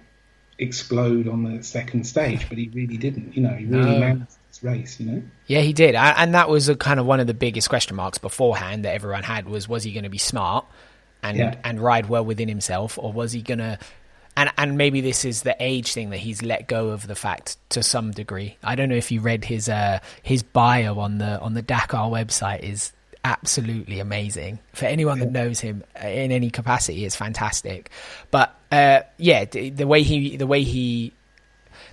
explode on the second stage, but he really didn't. You know, he really no. managed this race. You know. Yeah, he did, and that was a kind of one of the biggest question marks beforehand that everyone had was was he going to be smart and yeah. and ride well within himself, or was he going to and and maybe this is the age thing that he's let go of the fact to some degree. I don't know if you read his uh, his bio on the on the Dakar website is absolutely amazing. For anyone that knows him in any capacity, is fantastic. But uh, yeah, the, the, way he, the way he,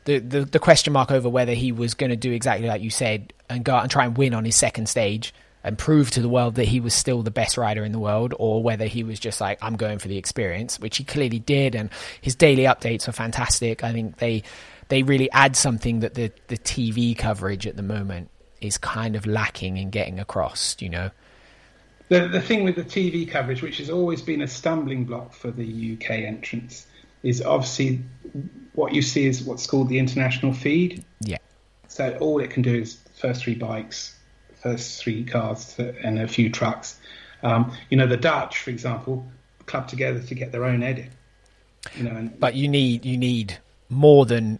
the, the, the question mark over whether he was going to do exactly like you said and go out and try and win on his second stage and prove to the world that he was still the best rider in the world, or whether he was just like, I'm going for the experience, which he clearly did. And his daily updates are fantastic. I think they they really add something that the the TV coverage at the moment is kind of lacking in getting across. You know, the the thing with the TV coverage, which has always been a stumbling block for the UK entrance, is obviously what you see is what's called the international feed. Yeah. So all it can do is first three bikes, first three cars, and a few trucks. Um, you know, the Dutch, for example, club together to get their own edit. You know, and, but you need you need more than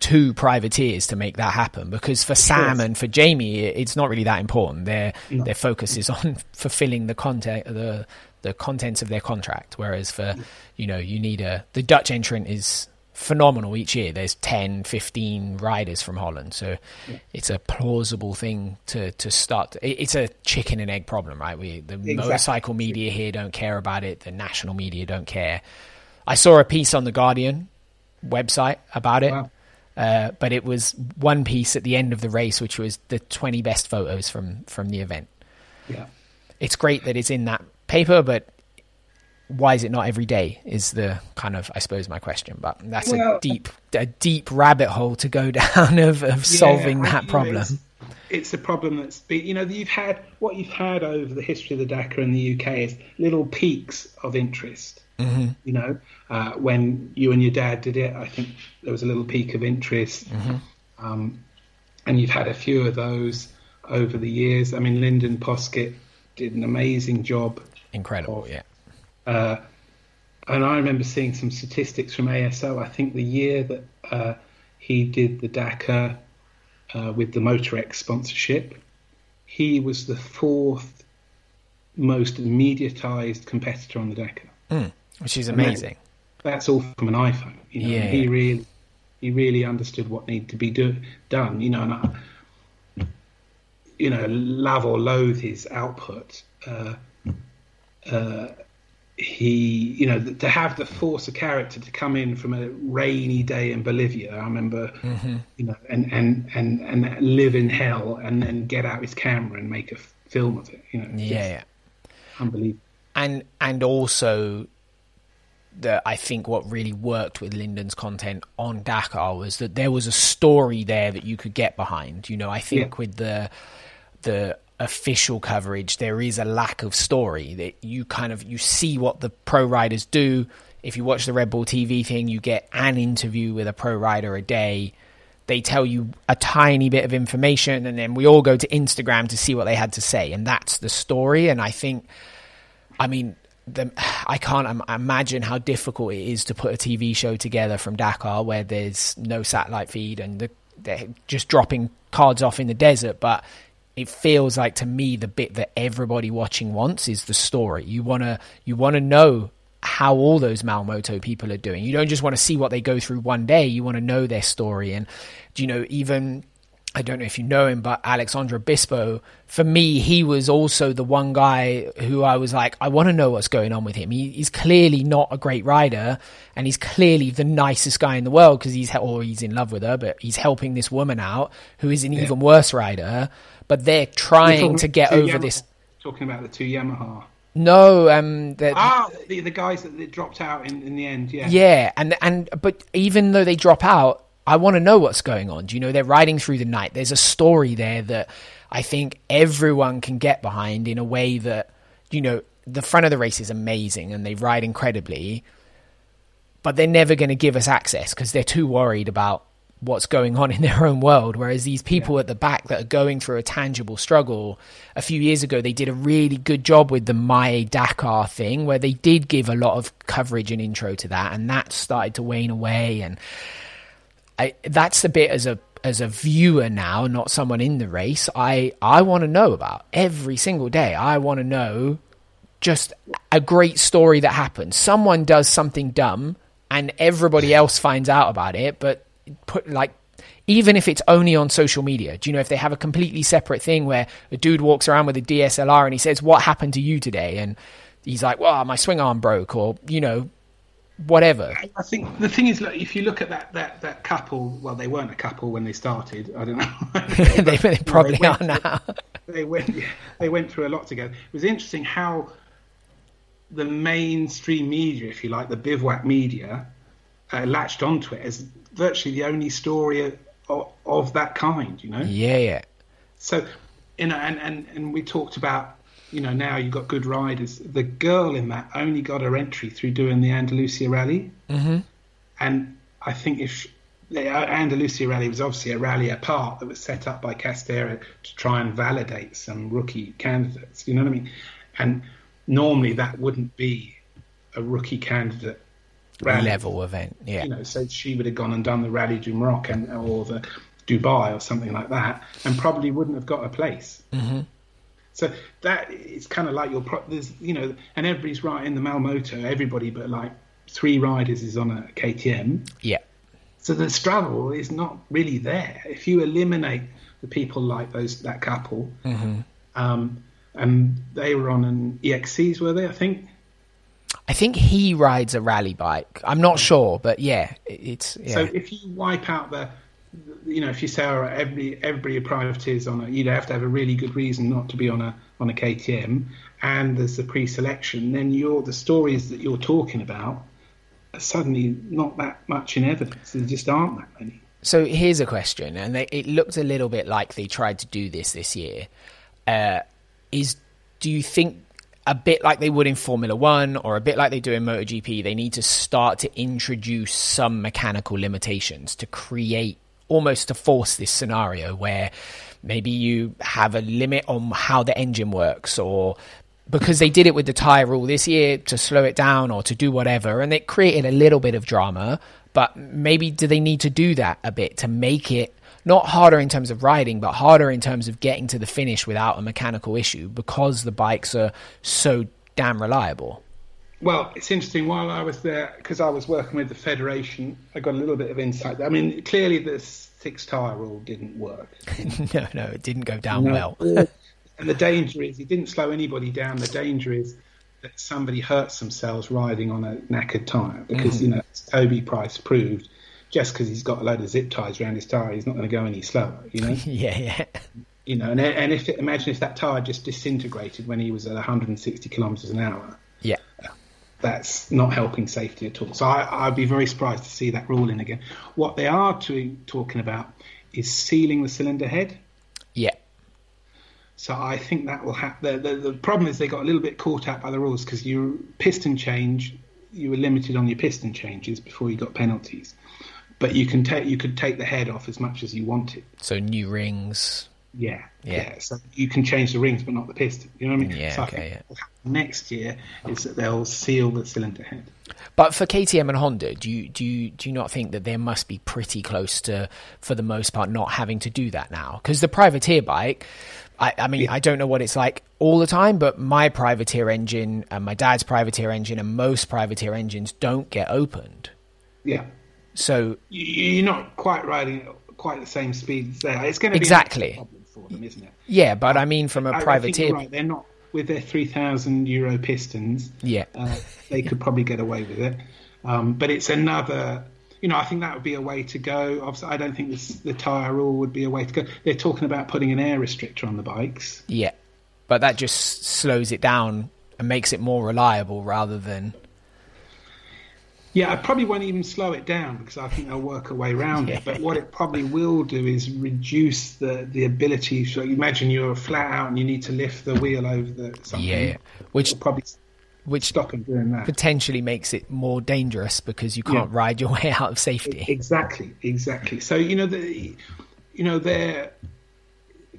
two privateers to make that happen because for Sam and for Jamie it's not really that important. Their no. their focus is on fulfilling the content the the contents of their contract whereas for you know you need a the Dutch entrant is phenomenal each year. There's 10 15 riders from Holland so yeah. it's a plausible thing to to start. It's a chicken and egg problem right? We the exactly. motorcycle media here don't care about it. The national media don't care. I saw a piece on the Guardian website about it. Wow. Uh, but it was one piece at the end of the race, which was the 20 best photos from from the event. Yeah, it's great that it's in that paper, but why is it not every day? Is the kind of I suppose my question. But that's well, a deep a deep rabbit hole to go down of, of yeah, solving that problem. It's, it's, a problem that's been, you know you've had what you've had over the history of the Dakar in the UK is little peaks of interest Mm-hmm. You know, uh, when you and your dad did it, I think there was a little peak of interest, mm-hmm. um, and you've had a few of those. over the years. I mean, Lyndon Poskett did an amazing job. Incredible, yeah. Uh, and I remember seeing some statistics from ASO. I think the year that uh, he did the Dakar uh, with the Motorex sponsorship, he was the fourth most mediatized competitor on the Dakar. Mm, which is amazing. That, that's all from an iPhone. You know, Yeah. he really, he really understood what needed to be do, done. You know, and I, you know, love or loathe his output. Uh, uh, he, you know, th- to have the force of character to come in from a rainy day in Bolivia. I remember, you know, and and and and live in hell, and then get out his camera and make a film of it. You know, Yeah, yeah. unbelievable. and and also the I think what really worked with Lyndon's content on Dakar was that there was a story there that you could get behind. You know, I think Yeah. with the the official coverage there is a lack of story that you kind of you see what the pro riders do if you watch the Red Bull TV thing you get an interview with a pro rider a day they tell you a tiny bit of information and then we all go to Instagram to see what they had to say and that's the story and I think I mean, the, I can't Im- imagine how difficult it is to put a TV show together from Dakar where there's no satellite feed and the, they're just dropping cards off in the desert. But it feels like to me the bit that everybody watching wants is the story. You wanna you wanna know how all those Malle Moto people are doing. You don't just want to see what they go through one day. You want to know their story. And do you know even I don't know if you know him, but Alexandra Bispo, for me, he was also the one guy who I was like, I want to know what's going on with him. He, he's clearly not a great rider, and he's clearly the nicest guy in the world because he's or he's in love with her, but he's helping this woman out who is an even worse rider. But they're trying to get over Yamaha- this. Talking about the two Yamaha. No, um, the, Ah, the, the guys that, that dropped out in, in the end. Yeah. Yeah, and and but even though they drop out, I want to know what's going on. Do you know they're riding through the night? There's a story there that I think everyone can get behind in a way that you know the front of the race is amazing and they ride incredibly, but they're never going to give us access because they're too worried about what's going on in their own world. Whereas these people at the back that are going through a tangible struggle, a few years ago, they did a really good job with the My Dakar thing where they did give a lot of coverage and intro to that, and that started to wane away. And I, that's the bit as a as a viewer now, not someone in the race. I I want to know about every single day. I want to know just a great story that happens. Someone does something dumb and everybody else finds out about it, but put like even if it's only on social media, do you know if they have a completely separate thing where a dude walks around with a DSLR and he says, What happened to you today? And he's like, Well, my swing arm broke or, you know, whatever. I think the thing is, like, if you look at that, that, that couple, well, they weren't a couple when they started. I don't know. they, they probably went- are now. they went yeah, they went through a lot together. It was interesting how the mainstream media, if you like, the bivouac media, uh, latched onto it as virtually the only story of, of that kind. You know, yeah, yeah. so you know, and, and and we talked about you know now you've got good riders. The girl in that only got her entry through doing the Andalusia Rally, mm-hmm. and I think if the Andalusia Rally was obviously a rally apart that was set up by Castera to try and validate some rookie candidates. You know what I mean? And normally that wouldn't be a rookie candidate rally Level event. Yeah. you know, so she would have gone and done the Rally du Maroc and or the Dubai or something like that, and probably wouldn't have got a place. Mm-hmm. So that it's kind of like your pro- there's you know, and everybody's right in the Malle Moto. Everybody but like three riders is on a KTM. yeah. So the struggle is not really there. If you eliminate the people like those that couple, um, and they were on an EXCs, were they? I think. I think he rides a rally bike. I'm not sure, but yeah, it's yeah. So if you wipe out the, you know, if you say every every privateers on a, you'd have to have a really good reason not to be on a on a KTM, and there's the pre-selection. Then you're the stories that you're talking about are suddenly not that much in evidence. There just aren't that many. So here's a question, and they, it looked a little bit like they tried to do this this year. Uh, is do you think a bit like they would in Formula One or a bit like they do in MotoGP, they need to start to introduce some mechanical limitations to create almost to force this scenario where maybe you have a limit on how the engine works or because they did it with the tire rule this year to slow it down or to do whatever and it created a little bit of drama but maybe do they need to do that a bit to make it not harder in terms of riding but harder in terms of getting to the finish without a mechanical issue because the bikes are so damn reliable well, it's interesting. While I was there, because I was working with the federation, I got a little bit of insight. I mean, clearly the six tire rule didn't work. no, no, it didn't go down no. well. and the danger is, he didn't slow anybody down. The danger is that somebody hurts themselves riding on a knackered tire because mm-hmm. you know Toby Price proved just because he's got a load of zip ties around his tire, he's not going to go any slower. You know? yeah, yeah. You know, and, and if imagine if that tire just disintegrated when he was at 160 kilometers an hour. Yeah that's not helping safety at all. So I, would be very surprised to see that ruling again. What they are to, talking about is sealing the cylinder head. Yeah. So I think that will happen. The, the, the, problem is they got a little bit caught out by the rules because your piston change, you were limited on your piston changes before you got penalties. But you can take you could take the head off as much as you wanted. So new rings. Yeah, yeah, yeah. So you can change the rings, but not the piston. You know what I mean? Yeah. So okay. Yeah. Next year is that they'll seal the cylinder head. But for KTM and Honda, do you do you do you not think that they must be pretty close to, for the most part, not having to do that now? Because the privateer bike, I, I mean, yeah. I don't know what it's like all the time, but my privateer engine and my dad's privateer engine and most privateer engines don't get opened. Yeah. So you're not quite riding quite the same speed as there. It's going to be exactly for them, isn't it? Yeah, but I mean, from a I, privateer, I right. They're not with their three thousand euro pistons. Yeah, uh, they could probably get away with it. Um, but it's another. You know, I think that would be a way to go. Obviously, I don't think this, the tyre rule would be a way to go. They're talking about putting an air restrictor on the bikes. Yeah, but that just slows it down and makes it more reliable rather than yeah, I probably won't even slow it down because I think they'll work a way around it. But what it probably will do is reduce the, the ability. So imagine you're flat out and you need to lift the wheel over the something. Yeah, which It'll probably which stop them doing that. Potentially makes it more dangerous because you can't yeah. ride your way out of safety. Exactly, exactly. So you know the you know they're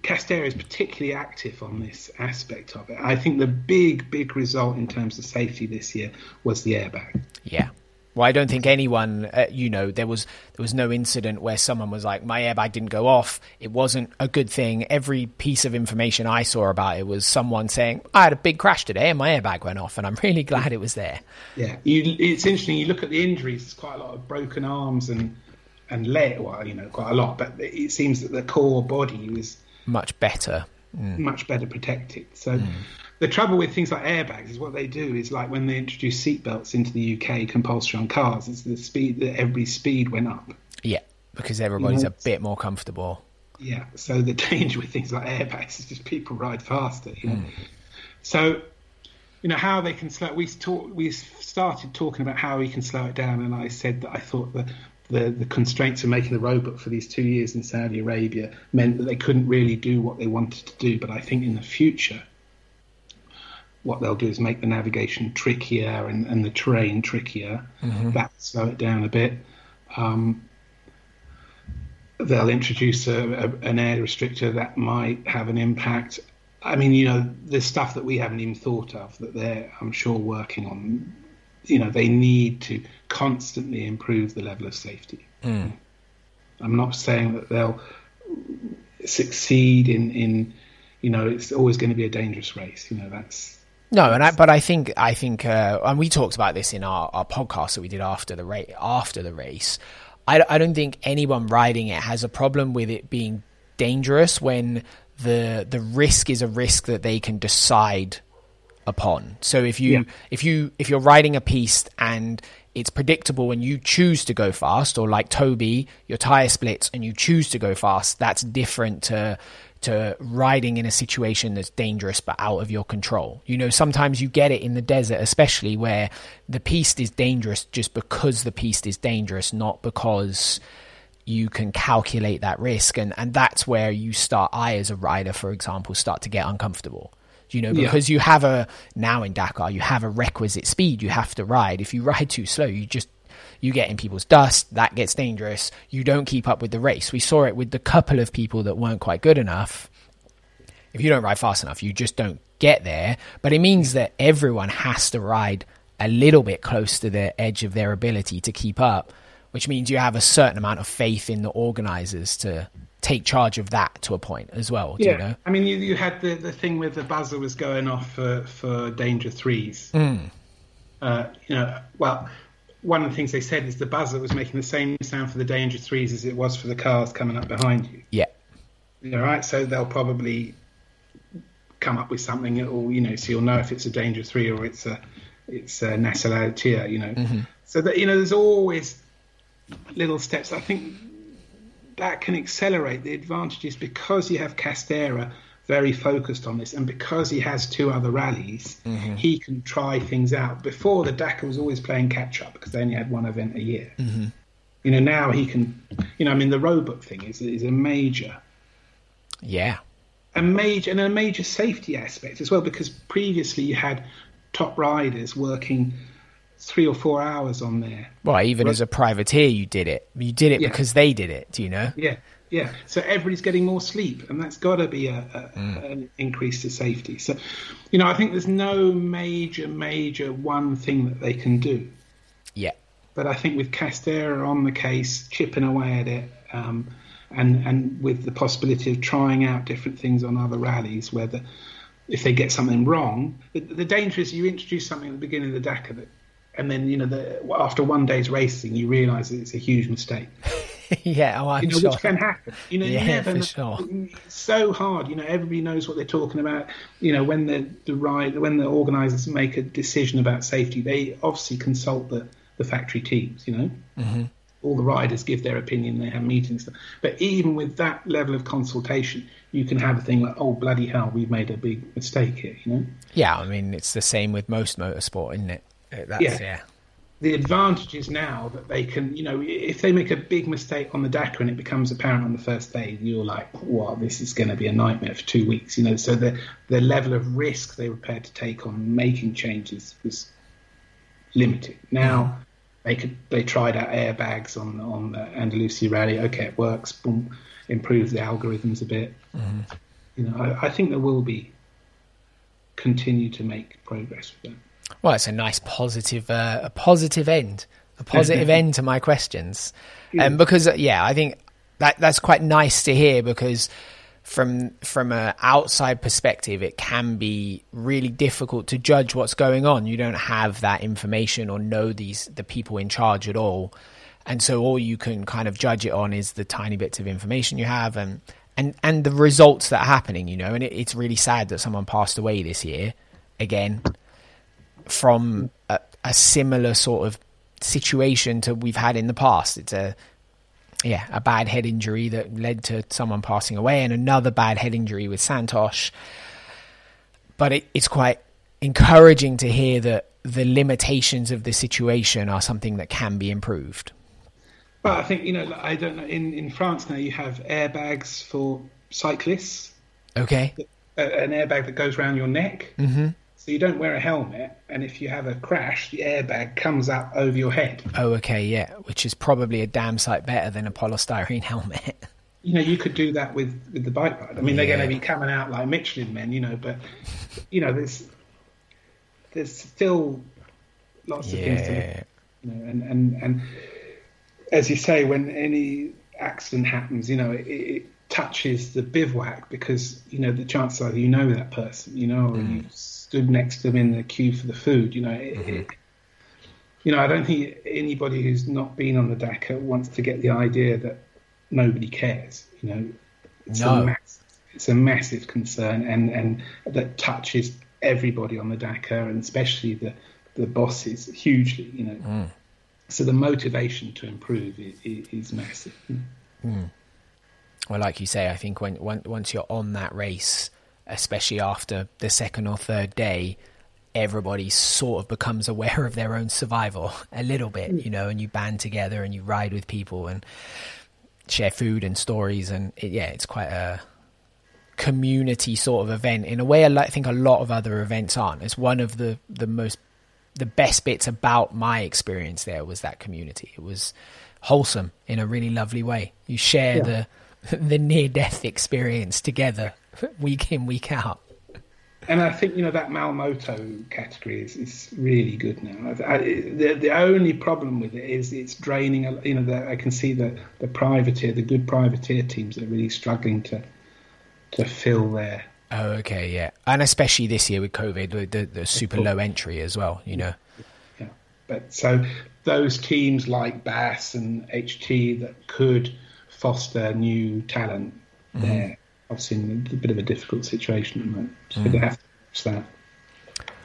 Castera is particularly active on this aspect of it. I think the big, big result in terms of safety this year was the airbag. Yeah, well, I don't think anyone, uh, you know, there was there was no incident where someone was like, my airbag didn't go off. It wasn't a good thing. Every piece of information I saw about it was someone saying, I had a big crash today and my airbag went off, and I'm really glad it was there. Yeah, you, it's interesting. You look at the injuries. There's quite a lot of broken arms and and leg. Well, you know, quite a lot, but it seems that the core body was much better, mm. much better protected. So. Mm the trouble with things like airbags is what they do is like when they introduced seatbelts into the UK compulsory on cars, is the speed that every speed went up. Yeah, because everybody's you know, a bit more comfortable. Yeah, so the danger with things like airbags is just people ride faster. You know? Mm. So, you know how they can slow. We talk, we started talking about how we can slow it down, and I said that I thought that the, the constraints of making the robot for these two years in Saudi Arabia meant that they couldn't really do what they wanted to do. But I think in the future, what they'll do is make the navigation trickier and, and the terrain trickier. Mm-hmm. That slow it down a bit. Um, they'll introduce a, a, an air restrictor that might have an impact. I mean, you know, there's stuff that we haven't even thought of that they're, I'm sure, working on. You know, they need to constantly improve the level of safety. Mm. I'm not saying that they'll succeed in, in, you know, it's always going to be a dangerous race. You know, that's no, and I, but I think I think, uh, and we talked about this in our, our podcast that we did after the race. After the race, I, I don't think anyone riding it has a problem with it being dangerous when the the risk is a risk that they can decide upon. So if you yeah. if you if you're riding a piece and it's predictable and you choose to go fast, or like Toby, your tire splits and you choose to go fast, that's different to to riding in a situation that's dangerous but out of your control. You know, sometimes you get it in the desert, especially where the piste is dangerous just because the piste is dangerous, not because you can calculate that risk. And, and that's where you start, I as a rider, for example, start to get uncomfortable. You know, because yeah. you have a, now in Dakar, you have a requisite speed you have to ride. If you ride too slow, you just, You get in people's dust, that gets dangerous. You don't keep up with the race. We saw it with the couple of people that weren't quite good enough. If you don't ride fast enough, you just don't get there. But it means that everyone has to ride a little bit close to the edge of their ability to keep up, which means you have a certain amount of faith in the organizers to take charge of that to a point as well. yeah, you know? I mean, you, you had the, the thing where the buzzer was going off for, for danger threes. Mm. Uh, you know, well, one of the things they said is the buzzer was making the same sound for the danger threes as it was for the cars coming up behind you. Yeah. All right, so they'll probably come up with something, or you know, so you'll know if it's a danger three or it's a it's a nationality, you know. Mm-hmm. So that you know, there's always little steps. I think that can accelerate the advantages because you have Castera very focused on this, and because he has two other rallies, mm-hmm. he can try things out. Before the Dakar was always playing catch up because they only had one event a year. Mm-hmm. You know, now he can. You know, I mean, the roadbook thing is is a major. Yeah. A major and a major safety aspect as well because previously you had top riders working three or four hours on there. Well, even right. as a privateer, you did it. You did it yeah. because they did it. Do you know? Yeah, yeah. So everybody's getting more sleep, and that's got to be a, a mm. an increase to safety. So, you know, I think there's no major, major one thing that they can do. Yeah. But I think with Castera on the case, chipping away at it, um, and and with the possibility of trying out different things on other rallies, whether if they get something wrong, the, the danger is you introduce something at the beginning of the Dakar that and then you know the, after one day's racing, you realise that it's a huge mistake. yeah, oh, I'm you know, sure. which can happen. You know, yeah, for know. sure. It's so hard. You know, everybody knows what they're talking about. You know, when the the ride, when the organisers make a decision about safety, they obviously consult the the factory teams. You know. Mm-hmm. All the riders give their opinion. They have meetings, but even with that level of consultation, you can have a thing like, "Oh bloody hell, we've made a big mistake here." You know? Yeah, I mean it's the same with most motorsport, isn't it? That's, yeah. yeah. The advantage is now that they can, you know, if they make a big mistake on the Dakar and it becomes apparent on the first day, you're like, "Wow, this is going to be a nightmare for two weeks." You know, so the the level of risk they were prepared to take on making changes was limited. Now they could they tried out airbags on on the Andalusia Rally. Okay, it works. Boom, improve the algorithms a bit. Mm. You know, I, I think there will be continue to make progress with that. Well, it's a nice positive, uh, a positive end, a positive end to my questions, and um, because uh, yeah, I think that that's quite nice to hear because from from an outside perspective, it can be really difficult to judge what's going on. You don't have that information or know these the people in charge at all, and so all you can kind of judge it on is the tiny bits of information you have and and and the results that are happening. You know, and it, it's really sad that someone passed away this year again from a, a similar sort of situation to we've had in the past. It's a yeah, a bad head injury that led to someone passing away, and another bad head injury with Santosh. But it, it's quite encouraging to hear that the limitations of the situation are something that can be improved. Well, I think you know, I don't know. In in France now, you have airbags for cyclists. Okay. an airbag that goes around your neck. Mm-hmm. So you don't wear a helmet, and if you have a crash, the airbag comes up over your head. Oh, okay, yeah, which is probably a damn sight better than a polystyrene helmet. You know, you could do that with, with the bike ride. I mean, yeah. they're going to be coming out like Michelin men, you know, but you know, there's there's still lots of things to, you know, and and and as you say, when any accident happens, you know, it, it touches the bivouac because you know the chances are you know that person, you know, or mm. you stood next to them in the queue for the food. You know, it, mm-hmm. it, you know, I don't think anybody who's not been on the Dakar wants to get the idea that nobody cares. You know, it's, no. a, massive, it's a massive concern, and and that touches everybody on the Dakar, and especially the the bosses hugely. You know. Mm. So the motivation to improve is, is massive. Mm well, like you say, I think when, when once you're on that race, especially after the second or third day, everybody sort of becomes aware of their own survival a little bit, mm. you know, and you band together and you ride with people and share food and stories, and it, yeah, it's quite a community sort of event in a way. I think a lot of other events aren't. It's one of the the most the best bits about my experience there was that community. It was wholesome in a really lovely way. You share yeah. the the near death experience together week in week out. And I think you know that Malle Moto category is, is really good now. I, the the only problem with it is it's draining. You know, the, I can see the the privateer, the good privateer teams are really struggling to to fill their. Oh, okay, yeah, and especially this year with COVID, the, the, the super low entry as well. You know. Yeah, but so those teams like Bass and HT that could foster new talent, mm-hmm. they're obviously in a bit of a difficult situation at the moment. So mm. they have to that.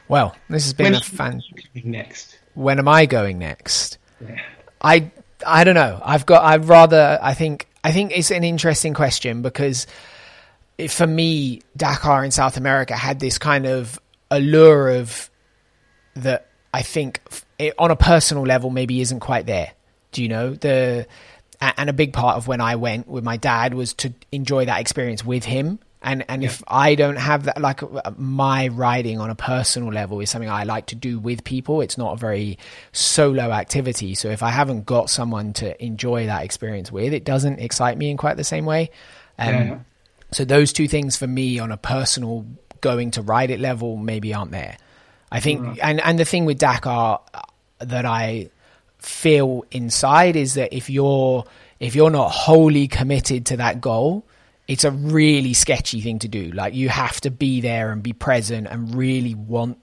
Well, this has been when a fan. Next, when am I going next? Yeah. I I don't know. I've got. I'd rather. I think. I think it's an interesting question because it, for me, Dakar in South America had this kind of allure of that. I think it, on a personal level, maybe isn't quite there. Do you know the and a big part of when I went with my dad was to enjoy that experience with him. And and yeah. if I don't have that, like my riding on a personal level is something I like to do with people. It's not a very solo activity. So if I haven't got someone to enjoy that experience with, it doesn't excite me in quite the same way. Um, yeah. So those two things for me on a personal going to ride it level maybe aren't there. I think, right. and and the thing with Dakar that I feel inside is that if you're if you're not wholly committed to that goal, it's a really sketchy thing to do. Like you have to be there and be present and really want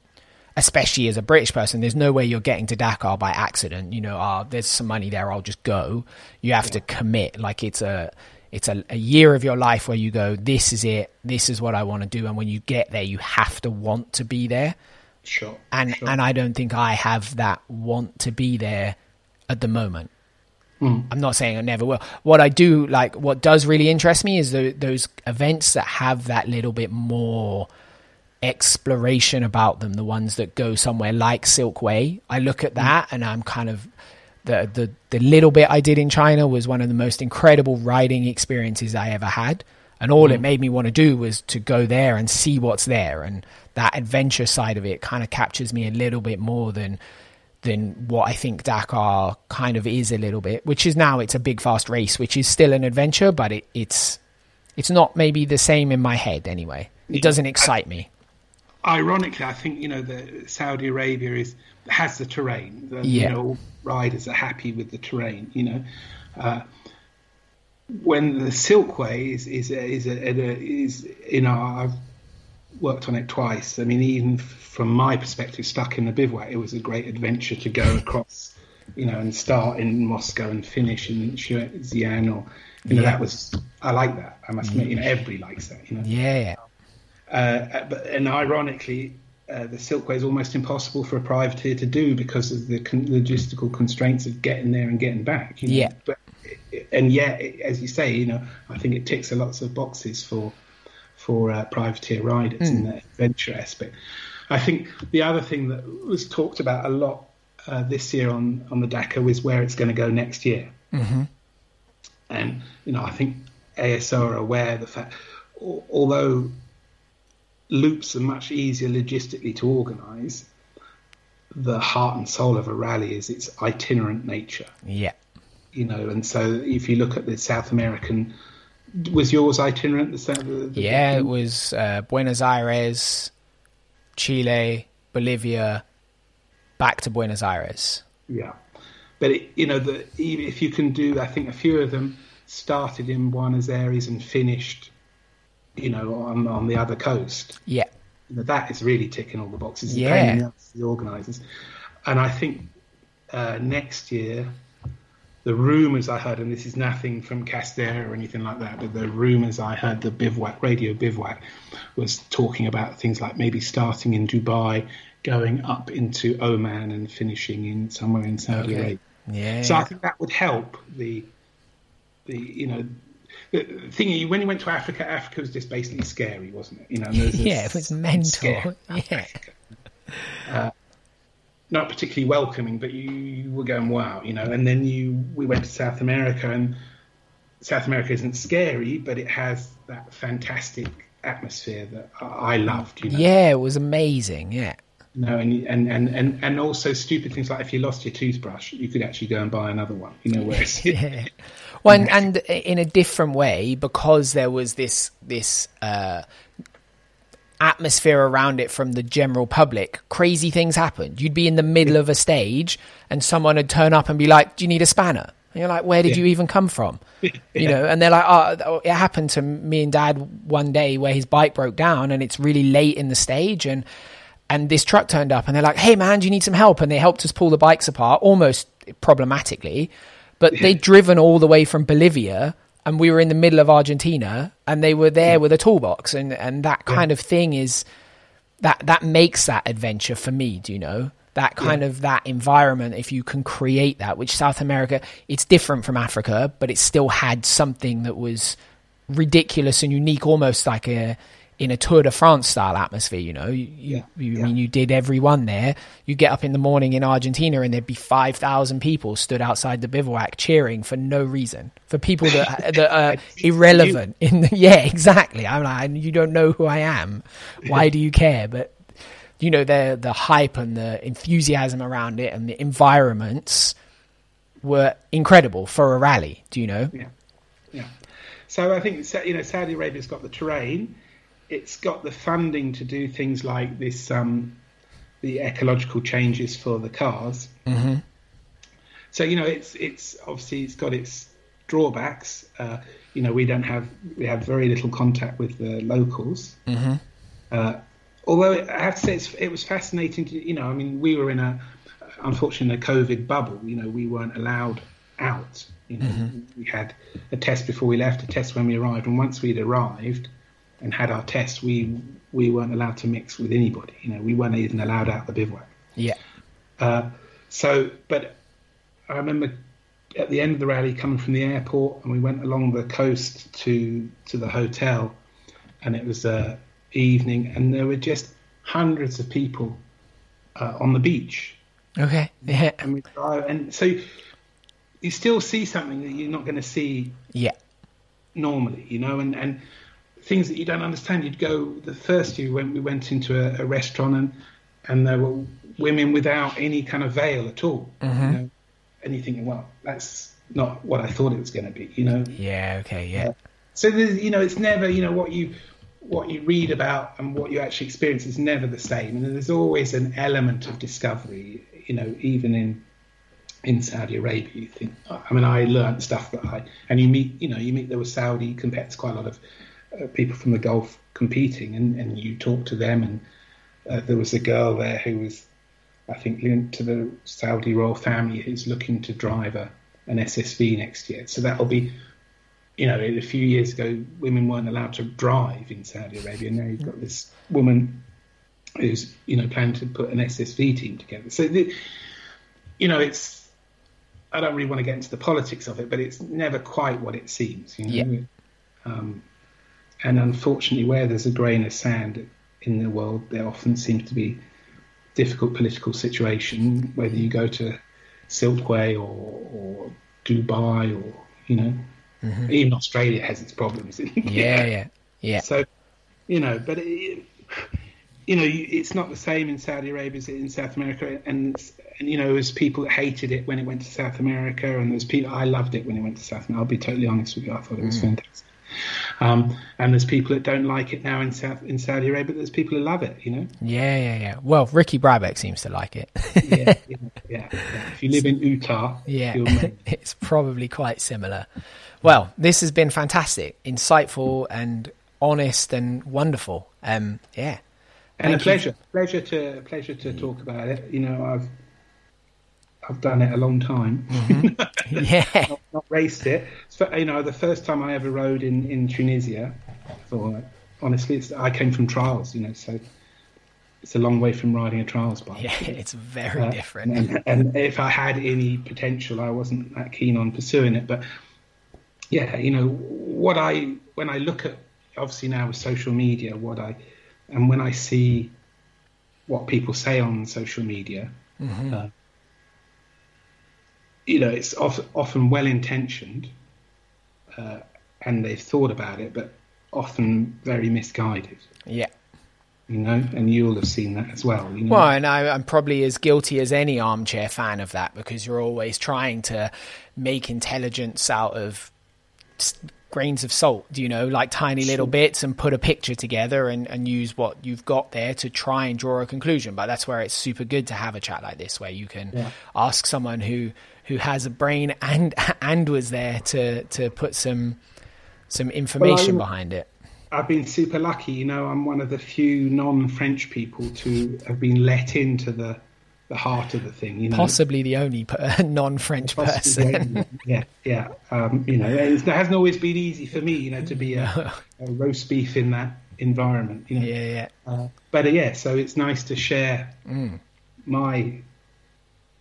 especially as a British person, there's no way you're getting to Dakar by accident. You know, oh, there's some money there, I'll just go. You have yeah. to commit. Like it's a it's a, a, year of your life where you go, this is it, this is what I want to do, and when you get there, you have to want to be there. Sure. And sure. and I don't think I have that want to be there at the moment. Mm. I'm not saying I never will. What I do like, what does really interest me is the, those events that have that little bit more exploration about them. The ones that go somewhere like Silk Way. I look at that and I'm kind of the the the little bit I did in China was one of the most incredible riding experiences I ever had. And all mm. it made me want to do was to go there and see what's there. And that adventure side of it kind of captures me a little bit more than than what I think Dakar kind of is a little bit, which is now it's a big fast race, which is still an adventure, but it, it's it's not maybe the same in my head anyway. It doesn't excite me. Ironically, I think you know the Saudi Arabia is has the terrain. The, yeah. You know, all riders are happy with the terrain. You know, uh, when the Silkway is is is, a, a, is you know I've worked on it twice. I mean, even from my perspective, stuck in the bivouac, it was a great adventure to go across, you know, and start in Moscow and finish in Xi'an or, you know, yeah. that was, I like that. I must admit, you know, everybody likes that, you know. Yeah. Uh, but, and ironically, uh, the Silkway is almost impossible for a privateer to do because of the con- logistical constraints of getting there and getting back. You know? Yeah. But, and yet, as you say, you know, I think it ticks a lots of boxes for for uh, privateer riders mm. in the adventure aspect. I think the other thing that was talked about a lot uh, this year on on the Dakar was where it's going to go next year. Mm-hmm. And you know, I think ASO are aware of the fact, although loops are much easier logistically to organise, the heart and soul of a rally is its itinerant nature. Yeah. You know, and so if you look at the South American was yours itinerant? The, the, the yeah, it was uh, Buenos Aires, Chile, Bolivia, back to Buenos Aires. Yeah, but it, you know, the, if you can do, I think a few of them started in Buenos Aires and finished, you know, on on the other coast. Yeah, you know, that is really ticking all the boxes. Yeah, the organisers, and I think uh, next year the rumours I heard, and this is nothing from Castera or anything like that, but the rumours I heard, the bivouac, radio bivouac, was talking about things like maybe starting in Dubai, going up into Oman, and finishing in somewhere in Saudi okay. Arabia. Yeah. So I think that would help the, the you know, the thing when you went to Africa, Africa was just basically scary, wasn't it? You know, yeah, it was mental. Yeah. Uh, not particularly welcoming, but you, you, were going wow, you know. And then you we went to South America, and South America isn't scary, but it has that fantastic atmosphere that I loved. You know? Yeah, it was amazing. Yeah. No, and, and and and and also stupid things like if you lost your toothbrush, you could actually go and buy another one. You know, whereas yeah. Well, and, and in a different way because there was this this uh, atmosphere around it from the general public. Crazy things happened. You'd be in the middle of a stage, and someone would turn up and be like, "Do you need a spanner?" And you're like, "Where did Yeah. you even come from?" Yeah. You know, and they're like, oh, "Oh, it happened to me and Dad one day where his bike broke down, and it's really late in the stage, and." And this truck turned up, and they're like, "Hey, man, do you need some help?" And they helped us pull the bikes apart, almost problematically. But they'd driven all the way from Bolivia, and we were in the middle of Argentina, and they were there hmm. with a toolbox, and and that kind of thing is that that makes that adventure for me. Do you know that kind of that environment? If you can create that, which South America, it's different from Africa, but it still had something that was ridiculous and unique, almost like a in a Tour de France style atmosphere. You know, you, you, Yeah, you yeah. mean you did every one there. You get up in the morning in Argentina, and there'd be five thousand people stood outside the bivouac cheering for no reason for people that that are irrelevant. In the, yeah, exactly. I'm like, you don't know who I am. Why do you care? But you know, the the hype and the enthusiasm around it and the environments were incredible for a rally. Do you know? Yeah, yeah. So I think you know Saudi Arabia's got the terrain, it's got the funding to do things like this, um, the ecological changes for the cars. Mm-hmm. So you know it's it's obviously it's got its drawbacks. Uh, you know we don't have we have very little contact with the locals. Mm-hmm. Uh, although I have to say it's, it was fascinating to you know I mean we were in a unfortunately in a COVID bubble. You know we weren't allowed out. You know we had a test before we left, a test when we arrived, and once we'd arrived and had our test, we we weren't allowed to mix with anybody. You know we weren't even allowed out the bivouac. Yeah. Uh, so, but I remember at the end of the rally coming from the airport, and we went along the coast to to the hotel, and it was uh, evening, and there were just hundreds of people uh, on the beach, Okay. Yeah. and we and so you still see something that you're not going to see Yeah. normally, you know, and, and things that you don't understand. You'd go the first year when we went into a, a restaurant and and there were women without any kind of veil at all, you mm-hmm. know, and you're thinking, well, that's not what I thought it was going to be, you know. Yeah. Okay. Yeah. So there's, you know, it's never, you know, what you what you read about and what you actually experience is never the same, and there's always an element of discovery, you know, even in in Saudi Arabia. You think, oh, I mean, I learned stuff that I and you meet, you know, you meet there was Saudi compared to quite a lot of people from the Gulf competing, and and you talk to them, and uh, there was a girl there who was, I think, linked to the Saudi royal family who's looking to drive a an SSV next year. So that'll be you know, a few years ago, women weren't allowed to drive in Saudi Arabia. Now you've got this woman who's, you know, planning to put an SSV team together. So, the, you know, it's, I don't really want to get into the politics of it, but it's never quite what it seems, you know. Yeah. Um, and unfortunately, where there's a grain of sand in the world, there often seems to be difficult political situation, whether you go to Silkway or, or Dubai or, you know, mm-hmm. even Australia has its problems. Yeah. Yeah. Yeah. So, you know, but it, you know, it's not the same in Saudi Arabia as in South America, and, it's- and you know, there's people that hated it when it went to South America, and there's people I loved it when it went to South America. I'll be totally honest with you, I thought it was mm. fantastic. Um, and there's people that don't like it now in South in Saudi Arabia, but there's people who love it. You know, Yeah. Yeah. Yeah. Well, Ricky Brabec seems to like it. yeah, yeah, yeah, yeah. If you live in Utah, Yeah, it's probably quite similar. Well, this has been fantastic, insightful, and honest, and wonderful. Um, yeah, and a Thank you. pleasure, pleasure to pleasure to talk about it. You know, I've I've done it a long time. yeah, not, not raced it. So, you know, the first time I ever rode in, in Tunisia, for honestly, it's, I came from trials, you know, so it's a long way from riding a trials bike. yeah, it's very Uh, different. And, and if I had any potential, I wasn't that keen on pursuing it. But yeah, you know, what I when I look at obviously now with social media, what I and when I see what people say on social media, uh, you know, it's of, often well intentioned, uh, and they've thought about it, but often very misguided. Yeah, you know, and you'll have seen that as well. You know? Well, and I, I'm probably as guilty as any armchair fan of that because you're always trying to make intelligence out of grains of salt, you know, like tiny little bits and put a picture together and, and use what you've got there to try and draw a conclusion. But that's where it's super good to have a chat like this where you can Yeah. ask someone who who has a brain and and was there to to put some some information I'm- behind it. I've been super lucky. You know, I'm one of the few non-French people to have been let into the the heart of the thing. You know, Possibly the only per- non-French Possibly, person. yeah, yeah. Um, you know, it hasn't always been easy for me. You know, to be a, a roast beef in that environment. You know, yeah, yeah. Uh, but uh, yeah, so it's nice to share Mm. my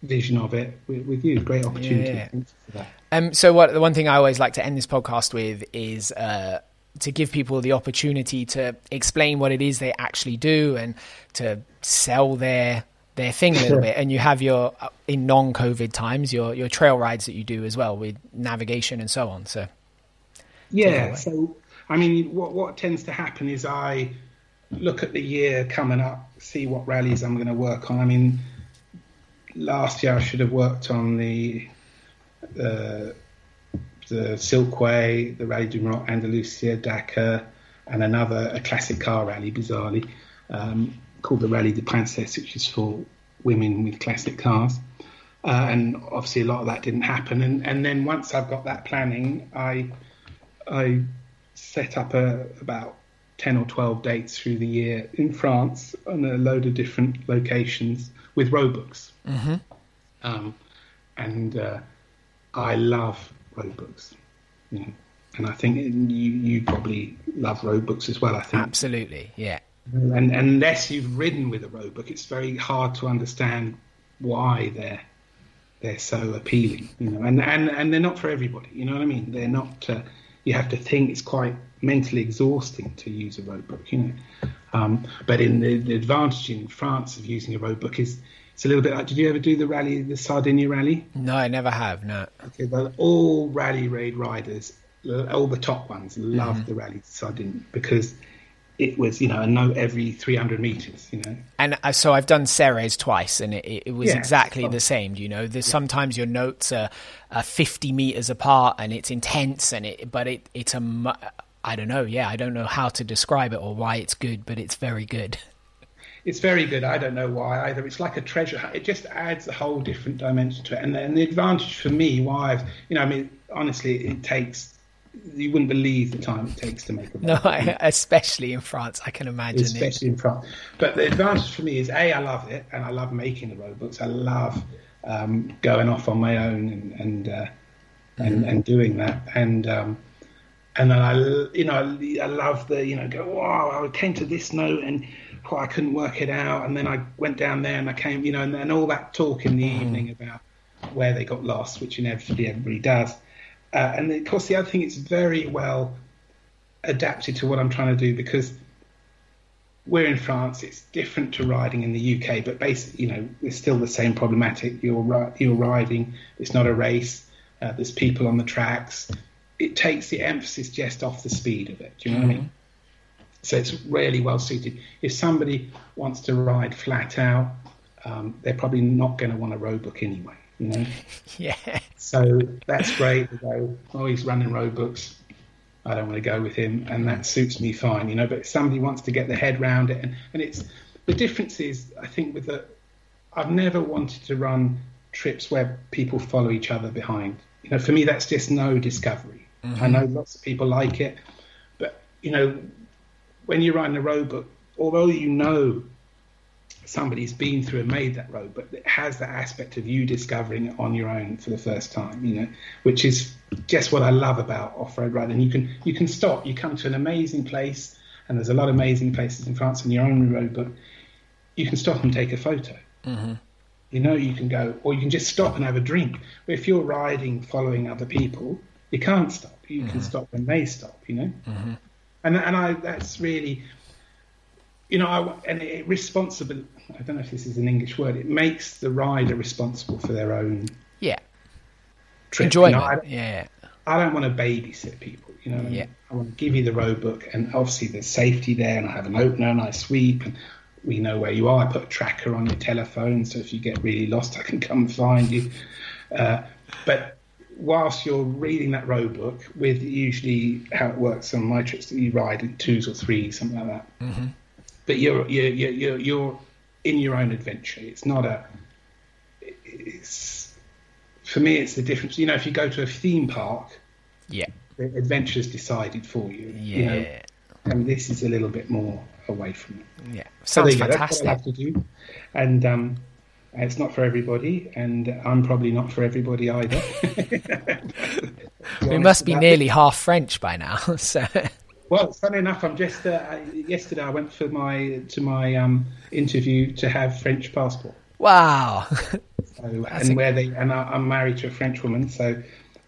vision of it with, with you. Great opportunity. Yeah. That. Um, so what the one thing I always like to end this podcast with is uh, to give people the opportunity to explain what it is they actually do and to sell their their thing a little bit. And you have your uh, in non-COVID times your your trail rides that you do as well with navigation and so on. So Yeah. So, I mean, what what tends to happen is I look at the year coming up, see what rallies I'm going to work on. I mean, last year I should have worked on the uh, the Silkway, the Rally du Maroc, Andalusia, Dakar, and another a classic car rally, bizarrely, um, called the Rally de Princesse, which is for women with classic cars. Uh, and obviously, a lot of that didn't happen. And, and then once I've got that planning, I I set up a, about 10 or 12 dates through the year in France on a load of different locations with road books. Um, and uh, I love road books. You know, and I think you, you probably love road books as well, I think. absolutely, yeah, And unless you've ridden with a road book, it's very hard to understand why they're they're so appealing. You know, and and and they're not for everybody. You know what I mean? They're not. Uh, you have to think. It's quite mentally exhausting to use a road book. You know, um, but in the, the advantage in France of using a road book is it's a little bit like. Did you ever do the rally, the Sardinia rally? no, I never have. No, Okay, well, all rally raid riders, all the top ones, love the rally Sardinia because it was, you know, a note every 300 meters, you know. and uh, so I've done Ceres twice, and it, it was Yeah, exactly the same. You know, there's sometimes your notes are, are 50 meters apart, and it's intense, and it, but it it's a I don't know. Yeah, I don't know how to describe it or why it's good, but it's very good. It's very good. I don't know why either. It's like a treasure. It just adds a whole different dimension to it. And, and the advantage for me, why I've, you know, I mean, honestly, it takes, you wouldn't believe the time it takes to make a book. No, I, especially in France, I can imagine it. especially in France. But the advantage for me is a I love it, and I love making the road books. I love um, going off on my own and and uh, and, and doing that, and um, and then I you know I love the you know go wow I came to this note and oh, I couldn't work it out, and then I went down there and I came you know and, and all that talk in the evening about where they got lost, which inevitably everybody does. Uh, and of course, the other thing, it's very well adapted to what I'm trying to do because we're in France. It's different to riding in the UK, but basically, you know, it's still the same problematic. You're you're riding. It's not a race. Uh, there's people on the tracks. It takes the emphasis just off the speed of it. Do you know what I mean? So it's really well suited. If somebody wants to ride flat out, um, they're probably not going to want a road book anyway. You know. Yeah, So that's great. They go, oh, he's running road books. I don't want to go with him, and that suits me fine, you know. But if somebody wants to get their head round it, and, and it's the difference is, I think, with the, I've never wanted to run trips where people follow each other behind. You know, for me, that's just no discovery. Mm-hmm. I know lots of people like it, but you know, when you're riding a road book, although you know somebody's been through and made that road, but it has that aspect of you discovering it on your own for the first time, you know, which is just what I love about off-road riding. You can you can stop, you come to an amazing place, and there's a lot of amazing places in France on your own road, but you can stop and take a photo. Mm-hmm. You know, you can go, or you can just stop and have a drink. But if you're riding following other people, you can't stop. You can stop when they stop. You know, and and I that's really you know, I, and it responsible. I don't know if this is an English word. It makes the rider responsible for their own yeah, trip. enjoyment. I, yeah, I don't want to babysit people. You know, Yeah. I want to give you the road book, and obviously there's safety there, and I have an opener and I sweep, and we know where you are. I put a tracker on your telephone, so if you get really lost, I can come and find you. Uh, but whilst you're reading that road book, with usually how it works on my trips that you ride in twos or threes, something like that. Mm-hmm. But you're you're you're you're, you're in your own adventure. It's not a. It's for me. It's the difference. You know, if you go to a theme park, Yeah. the adventure's decided for you. Yeah. You know, and this is a little bit more away from it. Yeah. So Sounds you go, That's what I fantastic. have to do, and um, it's not for everybody, and I'm probably not for everybody either. We must be nearly half French by now. So Well, funny enough, I'm just uh, yesterday. I went for my to my um, interview to have French passport. wow. So, and where they and I, I'm married to a French woman, so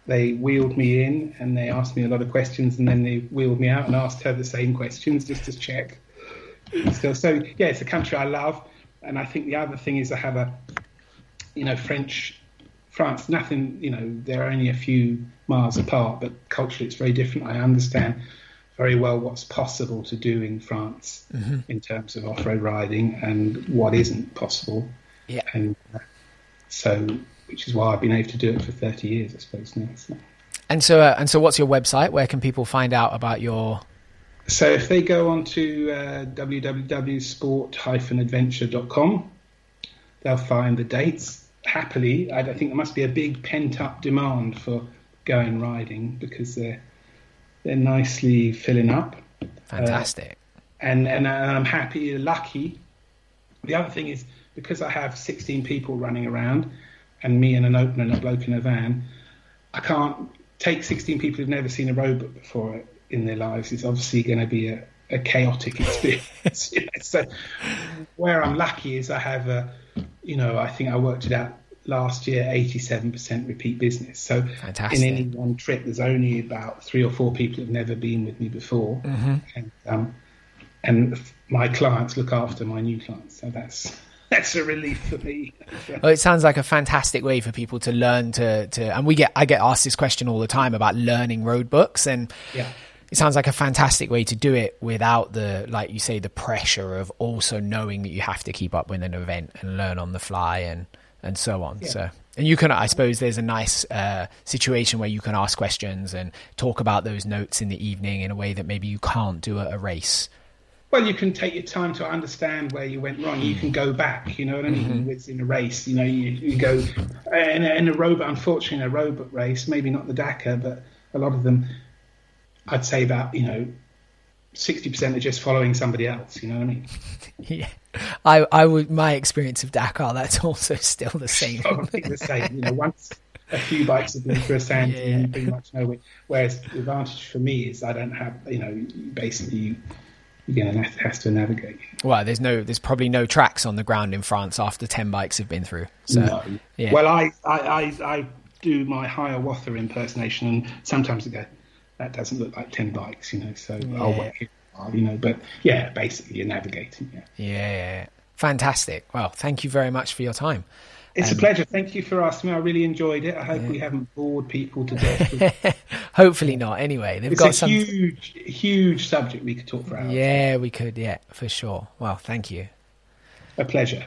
they wheeled me in and they asked me a lot of questions, and then they wheeled me out and asked her the same questions just to check. So, so yeah, it's a country I love, and I think the other thing is I have a, you know, French, France. Nothing, you know, they're only a few miles apart, but culturally it's very different. I understand very well what's possible to do in France in terms of off-road riding and what isn't possible Yeah. and uh, so which is why I've been able to do it for 30 years, I suppose now. So, And so, uh, and so, what's your website? Where can people find out about your? So if they go on to uh, www.sport-adventure.com, they'll find the dates. Happily, I think there must be a big pent-up demand for going riding because they're they're nicely filling up. Fantastic. and and I'm happy, lucky. The other thing is because I have 16 people running around, and me and an opener and a bloke in a van, I can't take 16 people who've never seen a road book before in their lives. It's obviously going to be a, a chaotic experience. you know. So where I'm lucky is I have a, you know, I think I worked it out last year, 87% repeat business. So Fantastic. in any one trip, there's only about three or four people who've never been with me before, and um, and my clients look after my new clients. So that's that's a relief for me. Well, it sounds like a fantastic way for people to learn to to, and we get I get asked this question all the time about learning road books, and Yeah. It sounds like a fantastic way to do it without the like you say the pressure of also knowing that you have to keep up with an event and learn on the fly and and so on. So and you can I suppose there's a nice uh, situation where you can ask questions and talk about those notes in the evening in a way that maybe you can't do at a race. Well, you can take your time to understand where you went wrong. You can go back. You know what I mean? It's in a race. You know, you, you go in a, in a robot. Unfortunately, in a robot race, maybe not the Dakar, but a lot of them, I'd say about you know, sixty percent are just following somebody else. You know what I mean? Yeah, I I would my experience of Dakar that's also still the same. Probably the same. You know, once a few bikes have been through a sand, Yeah. you pretty much know it. Whereas the advantage for me is I don't have. You know, basically you. You're going to have, have to navigate. Well, there's no, there's probably no tracks on the ground in France after ten bikes have been through. So, no. yeah. Well, I, I, I, I do my Hiawatha impersonation, and sometimes I go, that doesn't look like 10 bikes, you know, so I'll Yeah. wait here, while, you know. But yeah, basically, you're navigating. Yeah. yeah, yeah, yeah. fantastic. Well, thank you very much for your time. It's Um, a pleasure. Thank you for asking me. I really enjoyed it. I hope we haven't bored people to death. Hopefully not. Anyway, they've it's got a some. huge, huge subject we could talk for hours. Yeah, we could. Yeah, for sure. Well, thank you. A pleasure.